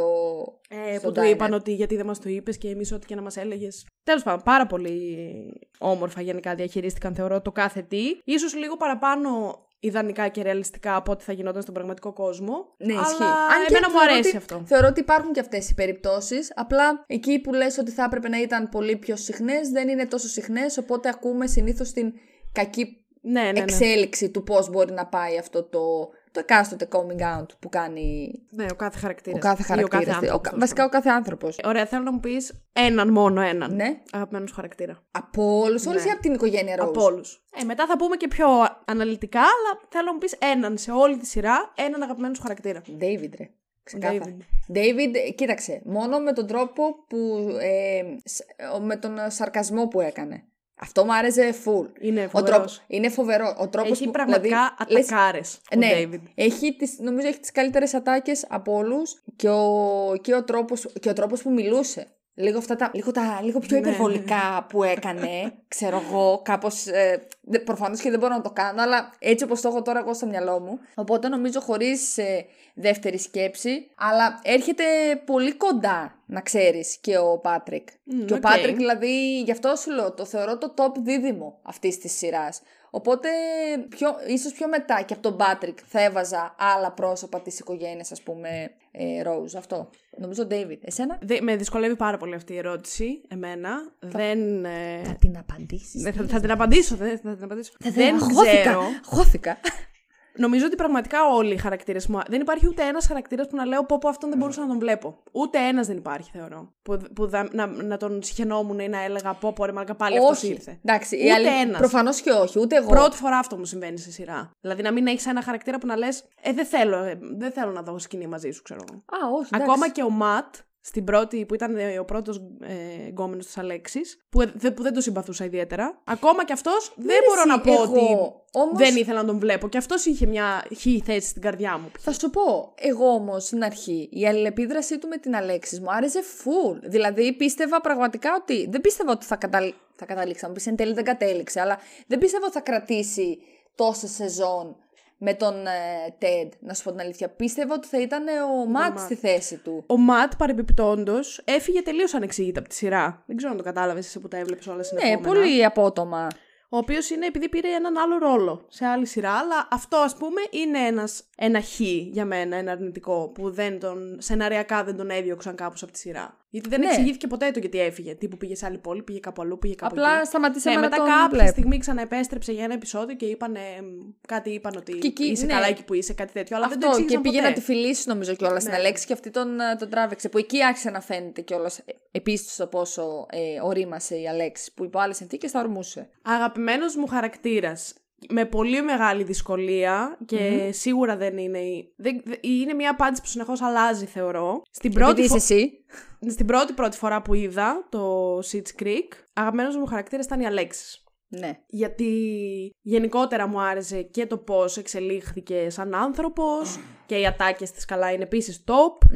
Ε, στο που του diner. είπαν ότι γιατί δεν μας το είπες και εμείς ό,τι και να μας έλεγες. Τέλος πάντων, πάρα πολύ όμορφα γενικά διαχειρίστηκαν θεωρώ το κάθε τι. Ίσως λίγο παραπάνω ιδανικά και ρεαλιστικά από ό,τι θα γινόταν στον πραγματικό κόσμο. Ναι, αλλά ισχύει. Αν και εμένα μου θεωρώ αρέσει ότι- αυτό. Θεωρώ ότι υπάρχουν και αυτές οι περιπτώσεις. Απλά εκεί που λες ότι θα έπρεπε να ήταν πολύ πιο συχνές, δεν είναι τόσο συχνές. Οπότε ακούμε συνήθως την κακή Ναι, ναι, ναι. εξέλιξη του πώς μπορεί να πάει αυτό το, το εκάστοτε coming out που κάνει Ναι, ο κάθε χαρακτήρας. ο κάθε χαρακτήρας. βασικά ο κάθε άνθρωπος. Ωραία, θέλω να μου πεις έναν μόνο έναν. Ναι. Αγαπημένου χαρακτήρα. Από όλους, όλες ή από την οικογένεια Rose; Από όλους. Ε, μετά θα πούμε και πιο αναλυτικά, αλλά θέλω να μου πεις έναν σε όλη τη σειρά, έναν αγαπημένο σου χαρακτήρα. David, ρε. Ξεκάθαρα. David. David, ε, κοίταξε, μόνο με τον τρόπο που. Ε, σ- ο- με τον ε, σαρκασμό που έκανε. Αυτό μου άρεσε full. Είναι Ο φοβερός. τρόπος- είναι φοβερό. Ο τρόπος Έχει που, πραγματικά δηλαδή, λες- ατακάρες ο ναι, David. έχει τις, νομίζω έχει τις καλύτερες ατάκες από όλους και ο, και ο, τρόπος, και ο τρόπος που μιλούσε. Λίγο, αυτά τα, λίγο, τα, λίγο πιο Ναι. υπερβολικά που έκανε, ξέρω εγώ, κάπως, ε, δε- προφανώς και δεν μπορώ να το κάνω, αλλά έτσι όπως το έχω τώρα εγώ στο μυαλό μου. Οπότε νομίζω χωρίς ε, δεύτερη σκέψη, αλλά έρχεται πολύ κοντά, να ξέρεις, και ο Πάτρικ. Μμ, και ο οκ. Πάτρικ δηλαδή, γι' αυτό σου λέω, το θεωρώ το top δίδυμο αυτής της σειράς. Οπότε, πιο, ίσως πιο μετά και από τον Πάτρικ θα έβαζα άλλα πρόσωπα της οικογένειας, ας πούμε, ε, Rose. Αυτό. Νομίζω David. Εσένα; Δε- με δυσκολεύει πάρα πολύ αυτή η ερώτηση, εμένα. Δεν. ε, Θα την απαντήσεις. δεν θα, θα την απαντήσω. Δεν, θα την απαντήσω. δεν Αγχώθηκα. ξέρω. Αγχώθηκα. Νομίζω ότι πραγματικά όλοι οι χαρακτήρες μου. Δεν υπάρχει ούτε ένας χαρακτήρας που να λέω πω, πω αυτόν δεν μπορούσα να τον βλέπω. Ούτε ένας δεν υπάρχει, θεωρώ. Που, που δα- να, να τον συχαινόμουν ή να έλεγα πω, πω ρε Μαλκα πάλι αυτός όχι. ήρθε. Εντάξει, η Ούτε αλη- ένας. Προφανώς και όχι, ούτε εγώ. Πρώτη φορά αυτό μου συμβαίνει σε σειρά. Δηλαδή να μην έχεις ένα χαρακτήρα που να λες: Ε, δεν θέλω, ε, δεν θέλω να δω σκηνή μαζί σου, ξέρω εγώ. Α, όχι, εντάξει. Ακόμα και ο Ματ, στην πρώτη, που ήταν ε, ο πρώτος ε, γκόμενος της Αλέξης, που, ε, δε- που δεν το συμπαθούσα ιδιαίτερα. Ακόμα και αυτός δεν ρε μπορώ να εσύ, πω εγώ, ότι όμως- δεν ήθελα να τον βλέπω. Και αυτός είχε μια χή θέση στην καρδιά μου. Θα σου πω, εγώ όμως στην αρχή η αλληλεπίδρασή του με την Αλέξης μου άρεσε full. Δηλαδή πίστευα πραγματικά ότι. Δεν πίστευα ότι θα, καταλ... θα καταλήξει. Θα μου πεις εν τέλει δεν κατέληξε, αλλά δεν πίστευα ότι θα κρατήσει τόσε σεζόν με τον ε, Ted, να σου πω την αλήθεια. Πίστευα ότι θα ήταν ο Ματ στη θέση του. Ο Ματ, παρεμπιπτόντως, έφυγε τελείως ανεξήγητα από τη σειρά. Δεν ξέρω αν το κατάλαβες εσύ που τα έβλεπες όλα Ναι, συνεχόμενα. πολύ απότομα. Ο οποίος είναι επειδή πήρε έναν άλλο ρόλο σε άλλη σειρά, αλλά αυτό ας πούμε είναι ένας, ένα χ για μένα, ένα αρνητικό, που δεν τον, σεναριακά δεν τον έδιωξαν κάπως από τη σειρά. Γιατί δεν Ναι. εξηγήθηκε ποτέ το γιατί έφυγε. Τι που πήγε σε άλλη πόλη, πήγε κάπου αλλού, πήγε κάπου Απλά εκεί. σταματήσαμε ναι, να μετά τον κάποια βλέπουμε. στιγμή ξαναεπέστρεψε για ένα επεισόδιο και είπαν κάτι είπαν ότι Και εκεί, είσαι ναι. καλά εκεί που είσαι, κάτι τέτοιο. Αλλά δεν το Αυτό και εξήγησαν πήγε ποτέ. να τη φιλήσει νομίζω κιόλας στην Ναι. Αλέξη και αυτή τον, ε, τον τράβηξε. Που εκεί άρχισε να φαίνεται κιόλας επίσης το πόσο ε, ορίμασε η Αλέξη. Που υπό άλλες συνθήκες θα ορμούσε. Αγαπημένος μου χαρακτήρας. Με πολύ μεγάλη δυσκολία και σίγουρα δεν είναι. η- Δεν, δε- είναι μια απάντηση που συνεχώς αλλάζει, θεωρώ. Στην πρώτη Επειδή είσαι φο- εσύ. Στην πρώτη πρώτη φορά που είδα το Sitch Creek, αγαπημένος μου χαρακτήρας ήταν η Αλέξης. Ναι. Γιατί γενικότερα μου άρεσε και το πώς εξελίχθηκε σαν άνθρωπος (clears throat) και οι ατάκες της καλά είναι επίσης top.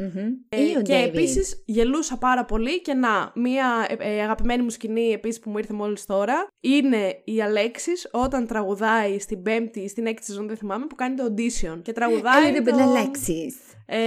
Ε, Ή ο και David. επίσης γελούσα πάρα πολύ και να, μία ε, ε, αγαπημένη μου σκηνή επίσης που μου ήρθε μόλις τώρα είναι η Αλέξης όταν τραγουδάει στην πέμπτη ή στην έκτη σεζόν δεν θυμάμαι που κάνει το audition και τραγουδάει A little το... bit Alexis. Ε,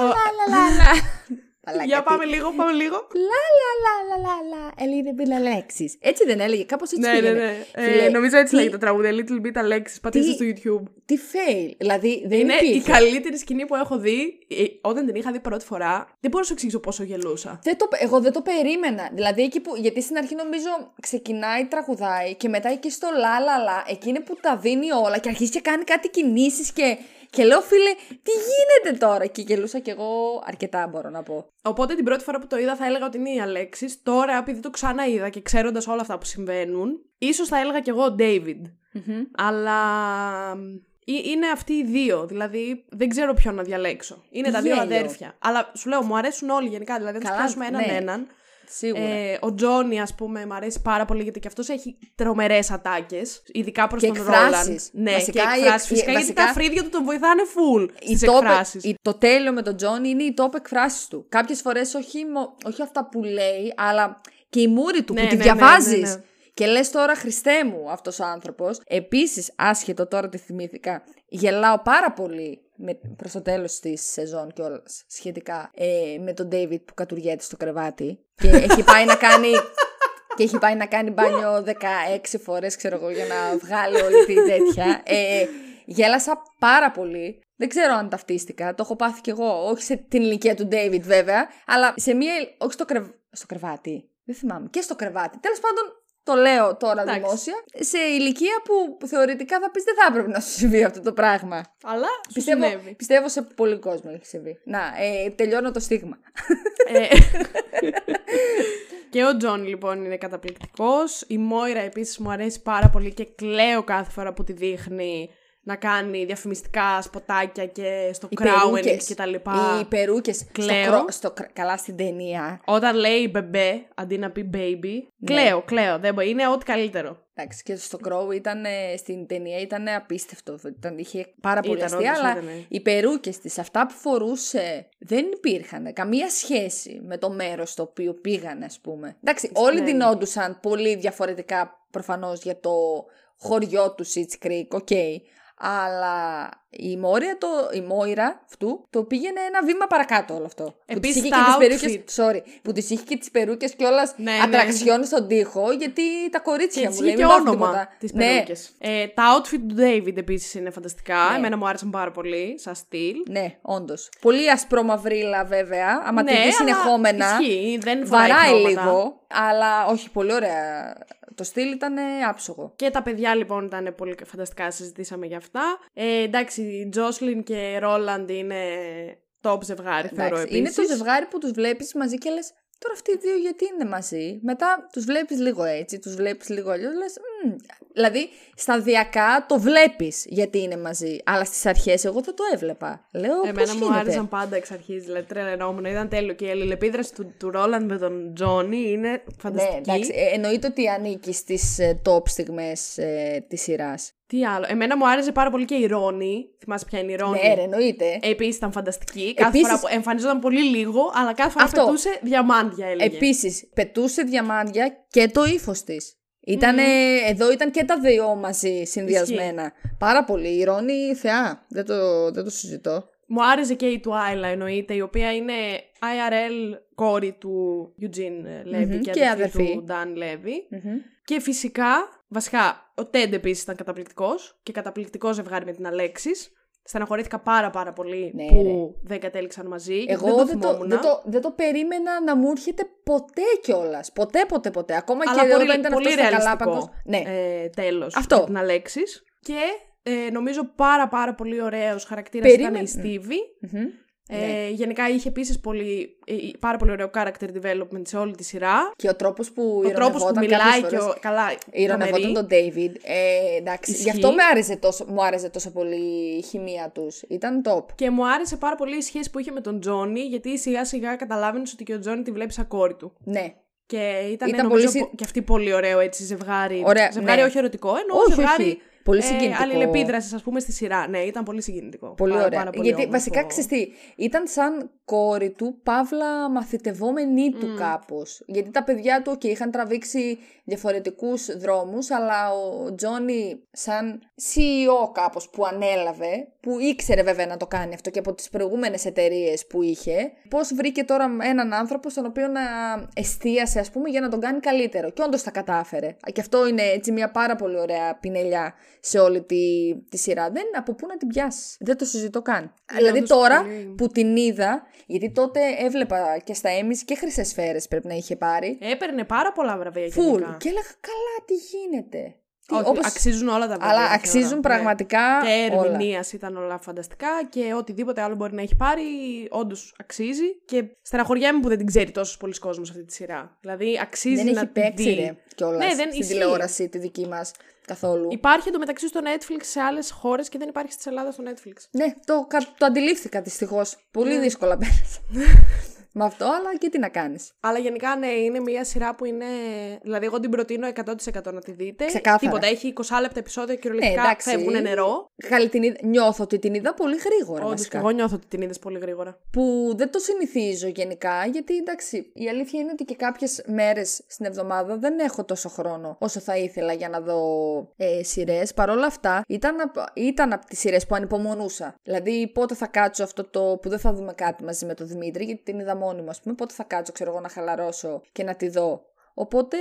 ο- Λα, λα, λα. (laughs) (laughs) Μαλάκα, Για τι- πάμε λίγο, πάμε λίγο. Λα, λα, λα, λα, λα, λα. A little bit Alexis. Έτσι δεν έλεγε, κάπως έτσι ναι, ναι, πήγαινε. ναι. Ε, Φίλε, νομίζω έτσι τι- λέγεται το τραγούδι. A little bit Alexis. Πατήστε τι- στο YouTube. Τι fail. Δηλαδή δεν Είναι η υπήρχε. καλύτερη σκηνή που έχω δει. Ε, Όταν την είχα δει πρώτη φορά, δεν μπορώ να σου εξηγήσω πόσο γελούσα. Δεν το, εγώ δεν το περίμενα. Δηλαδή εκεί που. Γιατί στην αρχή νομίζω ξεκινάει, τραγουδάει και μετά εκεί στο λα λα λα, εκεί είναι που τα δίνει όλα και αρχίζει και κάνει κάτι κινήσεις και. Και λέω, φίλε, τι γίνεται τώρα; Και γελούσα κι εγώ αρκετά, μπορώ να πω. Οπότε την πρώτη φορά που το είδα θα έλεγα ότι είναι η Αλέξης. Τώρα, επειδή το ξανά είδα και ξέροντας όλα αυτά που συμβαίνουν, ίσως θα έλεγα κι εγώ ο David. Αλλά ε, είναι αυτοί οι δύο. Δηλαδή δεν ξέρω ποιον να διαλέξω. Είναι τα δύο Γέλιο. αδέρφια. Αλλά σου λέω, μου αρέσουν όλοι γενικά. Δηλαδή, αν τους Καλά, πιάσουμε έναν ναι. έναν. Σίγουρα. Ε, ο Τζόνι, ας πούμε, μου αρέσει πάρα πολύ γιατί και αυτός έχει τρομερές ατάκες. Ειδικά προς Και τον εκφράσεις. Ρόλαν. Ναι, Βασικά, και οι εκφράσεις. εκ- Φυσικά οι- γιατί βασικά- τα φρύδια του τον βοηθάνε full η στις top- εκφράσεις. η- το τέλειο με τον Τζόνι είναι οι top εκφράσεις του. Κάποιες φορές όχι, μο- όχι αυτά που λέει, αλλά και η μούρη του Ναι, που τη ναι, ναι, διαβάζεις. ναι, ναι. Και λες τώρα, Χριστέ μου, αυτός ο άνθρωπος. Επίσης, άσχετο τώρα τη θυμήθηκα, γελάω πάρα πολύ με, προς το τέλος της σεζόν κιόλα σχετικά ε, με τον David που κατουργέται στο κρεβάτι. Και έχει πάει να κάνει (laughs) και έχει πάει να κάνει μπάνιο 16 φορές ξέρω εγώ για να βγάλει όλη την τέτοια. Ε, γέλασα πάρα πολύ. Δεν ξέρω αν ταυτίστηκα, το έχω πάθει κι εγώ όχι σε την ηλικία του David βέβαια αλλά σε μία, όχι στο, κρεβ... στο κρεβάτι. Δεν θυμάμαι, και στο κρεβάτι. Τέλος πάντων το λέω τώρα Εντάξει. δημόσια, σε ηλικία που θεωρητικά θα πεις δεν θα έπρεπε να σου συμβεί αυτό το πράγμα. Αλλά σου Πιστεύω, συνέβη. πιστεύω σε πολύ κόσμο έχει συμβεί. Να, ε, τελειώνω το στίγμα. Ε, και ο Τζον λοιπόν είναι καταπληκτικός. Η Μόιρα επίσης μου αρέσει πάρα πολύ και κλαίω κάθε φορά που τη δείχνει να κάνει διαφημιστικά σποτάκια και στο Οι Crown περούκες. και τα λοιπά. Οι περούκες. Στο, Κλαίω. κρό- στο, κρ- καλά στην ταινία. Όταν λέει μπεμπέ αντί να πει baby. Ναι. Κλαίω, κλαίω. Δεν μπορεί. Είναι ό,τι καλύτερο. Εντάξει, και στο Crow ήταν, ε, στην ταινία ήταν απίστευτο. Ήταν, είχε πάρα πολύ Ήταν, αστεία, όντως αλλά ήτανε. οι περούκες της, αυτά που φορούσε, δεν υπήρχαν καμία σχέση με το μέρος στο οποίο πήγαν, ας πούμε. Εντάξει, όλοι Ναι. δινόντουσαν πολύ διαφορετικά προφανώς για το χωριό τους Schitt's Creek, ok. Αλλά η Μόρια, το, η Μόιρα αυτού, το πήγαινε ένα βήμα παρακάτω όλο αυτό. Που Επίσης, της είχε τα και τις outfit. περούκες, sorry, που τις είχε και τις περούκες και όλα Ναι, ναι. ατραξιόν στον τοίχο, γιατί τα Και κορίτσια έτσι μου λέει, είχε και μην πάθουν όνομα τίποτα. τις Ναι, περούκες. Ε, τα outfit του David επίσης είναι φανταστικά. Ναι. Εμένα μου άρεσαν πάρα πολύ, σαν στυλ. ναι, όντως. Πολύ ασπρόμαυρίλα βέβαια. Άμα τη Ναι, δει αλλά συνεχόμενα. ισχύει, δεν φοράει Βαράει χρώματα. λίγο. Αλλά όχι, πολύ ωραία. Το στυλ ήταν ε, άψογο. Και τα παιδιά λοιπόν ήταν πολύ φανταστικά, συζητήσαμε για αυτά. Ε, εντάξει, η Τζόσλιν και Ρόλαντ είναι top ζευγάρι, θεωρώ Εντάξει, επίσης. είναι το ζευγάρι που τους βλέπεις μαζί και λες. Τώρα αυτοί οι δύο γιατί είναι μαζί; Μετά τους βλέπεις λίγο έτσι, τους βλέπεις λίγο αλλιώς. Λες. Δηλαδή, σταδιακά το βλέπεις γιατί είναι μαζί. Αλλά στις αρχές εγώ δεν το έβλεπα. Λέω. Εμένα πώς μου γίνεται; άρεσαν πάντα εξ αρχής, δηλαδή τρελαινόμουν, ήταν τέλειο. Και η αλληλεπίδραση του, του Ρόλαντ με τον Τζόνι είναι Ναι, φανταστική. εντάξει. Ε, εννοείται ότι ανήκει στις ε, top στιγμές ε, της σειράς. Τι άλλο. Εμένα μου άρεσε πάρα πολύ και η Ρόνι. Θυμάσαι ποια είναι η Ρόνι; Ναι, ρε, εννοείται. Επίσης ήταν φανταστική. Κάθε Επίσης- φορά που εμφανιζόταν πολύ λίγο, αλλά κάθε φορά Αυτό. πετούσε διαμάντια, έλεγε. Επίσης, πετούσε διαμάντια και το ύφος της. Ήτανε, Εδώ ήταν και τα δύο μαζί συνδυασμένα. Πάρα πολύ. Η Ρόνη θεά. Δεν το, δεν το συζητώ. Μου άρεσε και η Τουάιλα εννοείται, η οποία είναι IRL κόρη του Eugene Levy Μμμ, και, και αδερφή αδερφή. του Dan Levy. Και φυσικά, βασικά, ο Τέντ επίσης ήταν καταπληκτικός και καταπληκτικός ζευγάρι με την Αλέξη. Στεναχωρήθηκα πάρα πάρα πολύ Ναι, που δεν κατέληξαν μαζί. γιατί Εγώ δεν το δεν το, θυμόμουν. δεν, το, δεν το περίμενα να μου έρχεται ποτέ κιόλας. Ποτέ, ποτέ, ποτέ. Ακόμα αλλά και πολύ, όταν ήταν πολύ αυτός στα ρεαλιστικό Καλάπαγκος. Ναι. ε, τέλος Αυτό. με την Αλέξης. Και ε, νομίζω πάρα πάρα πολύ ωραίος χαρακτήρας Περίμενε. ήταν η Στίβη. Μμμ. Ε, γενικά είχε επίσης πολύ, ε, πάρα πολύ ωραίο character development σε όλη τη σειρά. Και ο τρόπος που Ο τρόπος που μιλάει και. Ο... Καλά, Ηρωνευόταν τρομερή. τον David. Ε, εντάξει, Ισχύει. γι' αυτό με άρεσε τόσο, μου άρεσε τόσο πολύ η χημεία τους. Ήταν top. Και μου άρεσε πάρα πολύ η σχέση που είχε με τον Τζόνι, γιατί σιγά σιγά καταλάβαινες ότι και ο Τζόνι τη βλέπει σαν κόρη του. Ναι. Και ήταν, Ήταν νομίζω πολύ συ- πο- και αυτή πολύ ωραίο έτσι ζευγάρι. Ωραία, ζευγάρι ναι. όχι ερωτικό, ενώ Όχι, ζευγάρι. όχι. Πολύ συγκινητικό. αλληλεπίδρασης, ας πούμε, στη σειρά. Ναι, ήταν πολύ συγκινητικό. Πολύ πάρα, ωραία. Πάρα πολύ Γιατί όμορφο. βασικά ξέρεις τι, ήταν σαν κόρη του, παύλα μαθητευόμενη του κάπως. Γιατί τα παιδιά του, okay, είχαν τραβήξει διαφορετικούς δρόμους, αλλά ο Τζόνι σαν CEO κάπως που ανέλαβε, που ήξερε βέβαια να το κάνει αυτό και από τις προηγούμενες εταιρείες που είχε, πώς βρήκε τώρα έναν άνθρωπο στον οποίο να εστίασε ας πούμε για να τον κάνει καλύτερο. Και όντως τα κατάφερε. Και αυτό είναι έτσι μια πάρα πολύ ωραία πινελιά σε όλη τη, τη σειρά. Δεν από πού να την πιάσεις; Δεν το συζητώ καν. δηλαδή όντως τώρα πολύ. που την είδα, γιατί τότε έβλεπα και στα Emmys και χρυσές σφαίρες πρέπει να είχε πάρει. Έπαιρνε πάρα πολλά βραβεία Φουλ. γενικά. Και έλεγα καλά τι γίνεται. Τι, Όχι, όπως- αξίζουν όλα τα βραβεία. Αλλά θεωρώ. αξίζουν Ναι. πραγματικά Και όλα. ερμηνεία ήταν όλα φανταστικά και οτιδήποτε άλλο μπορεί να έχει πάρει, όντως αξίζει. Και στεναχωριέμαι που δεν την ξέρει τόσος πολλοί κόσμος αυτή τη σειρά. Δηλαδή αξίζει Δεν να έχει την παίξει δει. ρε κιόλας Ναι, δεν στην ισχύει. τηλεόραση τη δική μας καθόλου. Υπάρχει εντωμεταξύ στο Netflix σε άλλες χώρες και δεν υπάρχει στη Ελλάδα στο Netflix. Ναι, το, κα- το αντιλήφθηκα δυστυχώς. Πολύ Ναι. δύσκολα (laughs) πέρασα. Με αυτό, αλλά και τι να κάνεις. Αλλά γενικά ναι, είναι μια σειρά που είναι. Δηλαδή, εγώ την προτείνω 100% να τη δείτε. Ξεκάθαρα. Τίποτα. Έχει 20 λεπτά επεισόδια και κυριολεκτικά Ναι, εντάξει. φεύγουν νερό. Καλή την είδα- Νιώθω ότι την είδα πολύ γρήγορα Όντως, και βασικά. εγώ νιώθω ότι την είδες πολύ γρήγορα. που δεν το συνηθίζω γενικά, γιατί εντάξει, η αλήθεια είναι ότι και κάποιες μέρες στην εβδομάδα δεν έχω τόσο χρόνο όσο θα ήθελα για να δω ε, σειρές. Παρ' όλα αυτά, ήταν, απ- ήταν από τις σειρές που ανυπομονούσα. Δηλαδή, πότε θα κάτσω αυτό το που δεν θα δούμε κάτι μαζί με τον Δημήτρη, γιατί την είδα μόνη μου, ας πούμε. Πότε θα κάτσω, ξέρω εγώ, να χαλαρώσω και να τη δω. Οπότε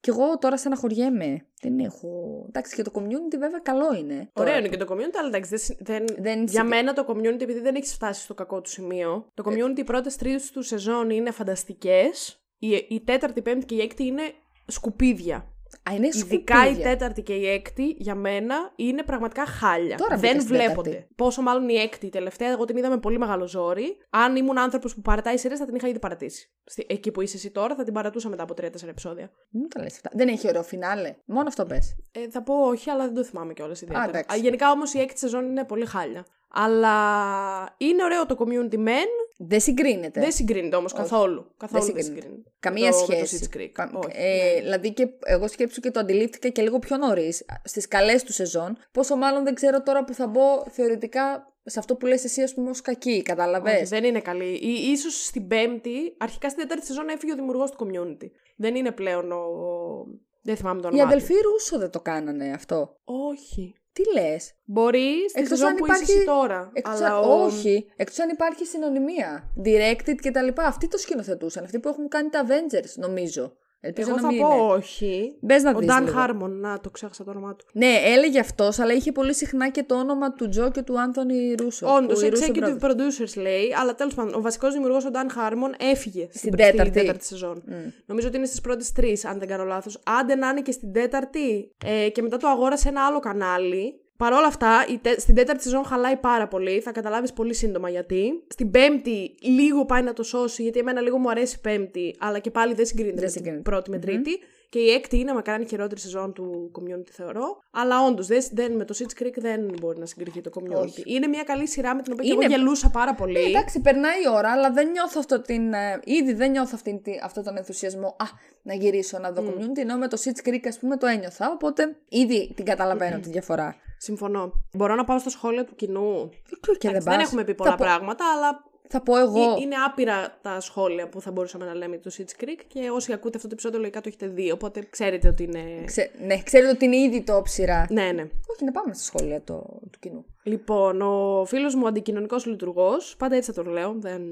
κι εγώ τώρα στεναχωριέμαι. Δεν έχω. Εντάξει, και το community βέβαια καλό είναι. Ωραίο Τώρα είναι και το community, αλλά εντάξει, δεν, συ- δεν, Δεν για συ- μένα το community, επειδή δεν έχεις φτάσει στο κακό του σημείο, το community οι πρώτες τρει του σεζόν είναι φανταστικές. Η, η τέταρτη, η πέμπτη και η έκτη είναι σκουπίδια. Α, είναι Ειδικά η σκουπίδια. τέταρτη και η έκτη για μένα είναι πραγματικά χάλια. Τώρα μπήκα δεν στην βλέπονται. τέταρτη. Πόσο μάλλον η έκτη, η τελευταία, εγώ την είδα με πολύ μεγάλο ζόρι. Αν ήμουν άνθρωπος που παρατάει σειρές, θα την είχα ήδη παρατήσει. Στη- Εκεί που είσαι εσύ τώρα, θα την παρατούσα μετά από 3-4 επεισόδια. Μην τα λες αυτά. Δεν έχει ωραίο φινάλε. Μόνο αυτό πες. Ε, θα πω όχι, αλλά δεν το θυμάμαι κιόλας ιδιαίτερα. εντάξει. Α, Γενικά όμως η έκτη σεζόν είναι πολύ χάλια. Αλλά είναι ωραίο το community men. Δεν συγκρίνεται. Δεν συγκρίνεται όμως καθόλου. Καθόλου δεν συγκρίνεται. συγκρίνεται. Καμία το, σχέση. Με το Schitt's Creek. Κα- Όχι, ε, ναι. Δηλαδή και εγώ σκέψου και το αντιλήφθηκα και λίγο πιο νωρίς, στις καλές του σεζόν. Πόσο μάλλον δεν ξέρω τώρα που θα μπω θεωρητικά σε αυτό που λες εσύ, ας πούμε, ως κακή. Κατάλαβες; Όχι, δεν είναι καλή. Ή, ίσως στην πέμπτη, αρχικά στην τέταρτη σεζόν έφυγε ο δημιουργός του community. Δεν είναι πλέον ο... ο- Δεν θυμάμαι το Οι όνομα αδελφοί του. Ρούσο δεν το κάνανε αυτό. Όχι. Τι λες; Μπορεί στη Εκτός σεζόν αν που υπάρχει- είσαι εσύ τώρα. Εκτός αλλά αν... ο... Όχι. Εκτός αν υπάρχει συνωνυμία. Directed και τα λοιπά. Αυτοί το σκηνοθετούσαν. Αυτοί που έχουν κάνει τα Avengers, νομίζω. Ελπίζω Εγώ να θα μην πω είναι. όχι. Μπες να ο δεις Dan λίγο. Harmon, να το ξέχασα το όνομά του. Ναι, έλεγε αυτός, αλλά είχε πολύ συχνά και το όνομα του Τζο και του Άνθονι Ρούσο. Όντως, που οι Russo executive brothers. producers λέει, αλλά τέλος πάντων, ο βασικός δημιουργός, ο Dan Harmon, έφυγε στην, Στην τέταρτη. στην τέταρτη σεζόν. Νομίζω ότι είναι στις πρώτες τρεις, αν δεν κάνω λάθος. Άντε να είναι και στην τέταρτη. Ε, και μετά το αγόρασε ένα άλλο κανάλι. Παρ' όλα αυτά, η τε- στην τέταρτη σεζόν χαλάει πάρα πολύ. Θα καταλάβεις πολύ σύντομα γιατί. Στην πέμπτη, λίγο πάει να το σώσει, γιατί εμένα λίγο μου αρέσει η πέμπτη, αλλά και πάλι δεν συγκρίνεται Δεν με την συγκρίνεται. πρώτη με τρίτη. Και η έκτη είναι μακάρι είναι η χειρότερη σεζόν του community, θεωρώ. Αλλά όντως, δεν, δεν, με το Sitch Creek δεν μπορεί να συγκριθεί το community. Όχι. Είναι μια καλή σειρά με την οποία και Είναι- εγώ γελούσα πάρα πολύ. Ε, εντάξει, περνάει η ώρα, αλλά δεν νιώθω αυτό την. ε, ήδη δεν νιώθω αυτήν, τη- αυτό τον ενθουσιασμό. Α, να γυρίσω να δω community. Ενώ με το Sitch Creek, ας πούμε, το ένιωθα. Οπότε ήδη την καταλαβαίνω τη διαφορά. Συμφωνώ. Μπορώ να πάω στα σχόλια του κοινού. Και δεν, Εντάξει, δεν πας. έχουμε πει Θα πολλά πω- πράγματα, αλλά Θα πω εγώ. ε- είναι άπειρα τα σχόλια που θα μπορούσαμε να λέμε για το Sitch Creek και όσοι ακούτε αυτό το επεισόδιο λογικά το έχετε δει, οπότε ξέρετε ότι είναι... Ξε... Ναι, ξέρετε ότι είναι ήδη το ψηρά. Ναι, ναι. Όχι, να πάμε στα σχόλια το... του κοινού. Λοιπόν, ο φίλος μου αντικοινωνικός λειτουργός, πάντα έτσι θα τον λέω, δεν...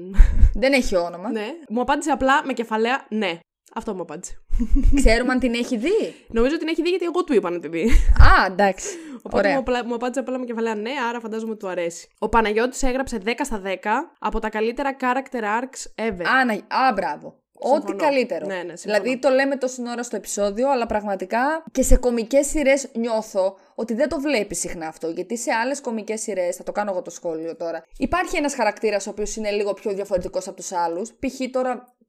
δεν έχει όνομα. ναι, μου απάντησε απλά με κεφαλαία ναι. Αυτό μου απάντησε. Ξέρουμε αν την έχει δει; Νομίζω ότι την έχει δει γιατί εγώ του είπα να τη δει. Α, εντάξει. Οπότε Ωραία. μου, απλά- μου απάντησε απλά με κεφαλαία ναι, άρα φαντάζομαι ότι του αρέσει. Ο Παναγιώτης έγραψε 10 στα 10 από τα καλύτερα character arcs ever. Α, να... Α, μπράβο. Ό,τι Συμφωνώ. καλύτερο. Ναι, ναι, συμφωνώ. δηλαδή το λέμε τόση ώρα στο επεισόδιο, αλλά πραγματικά και σε κομικές σειρές νιώθω ότι δεν το βλέπει συχνά αυτό. Γιατί σε άλλες κομικές σειρές, θα το κάνω εγώ το σχόλιο τώρα, υπάρχει ένας χαρακτήρας ο οποίος είναι λίγο πιο διαφορετικός από τους άλλους. Π.χ. τώρα το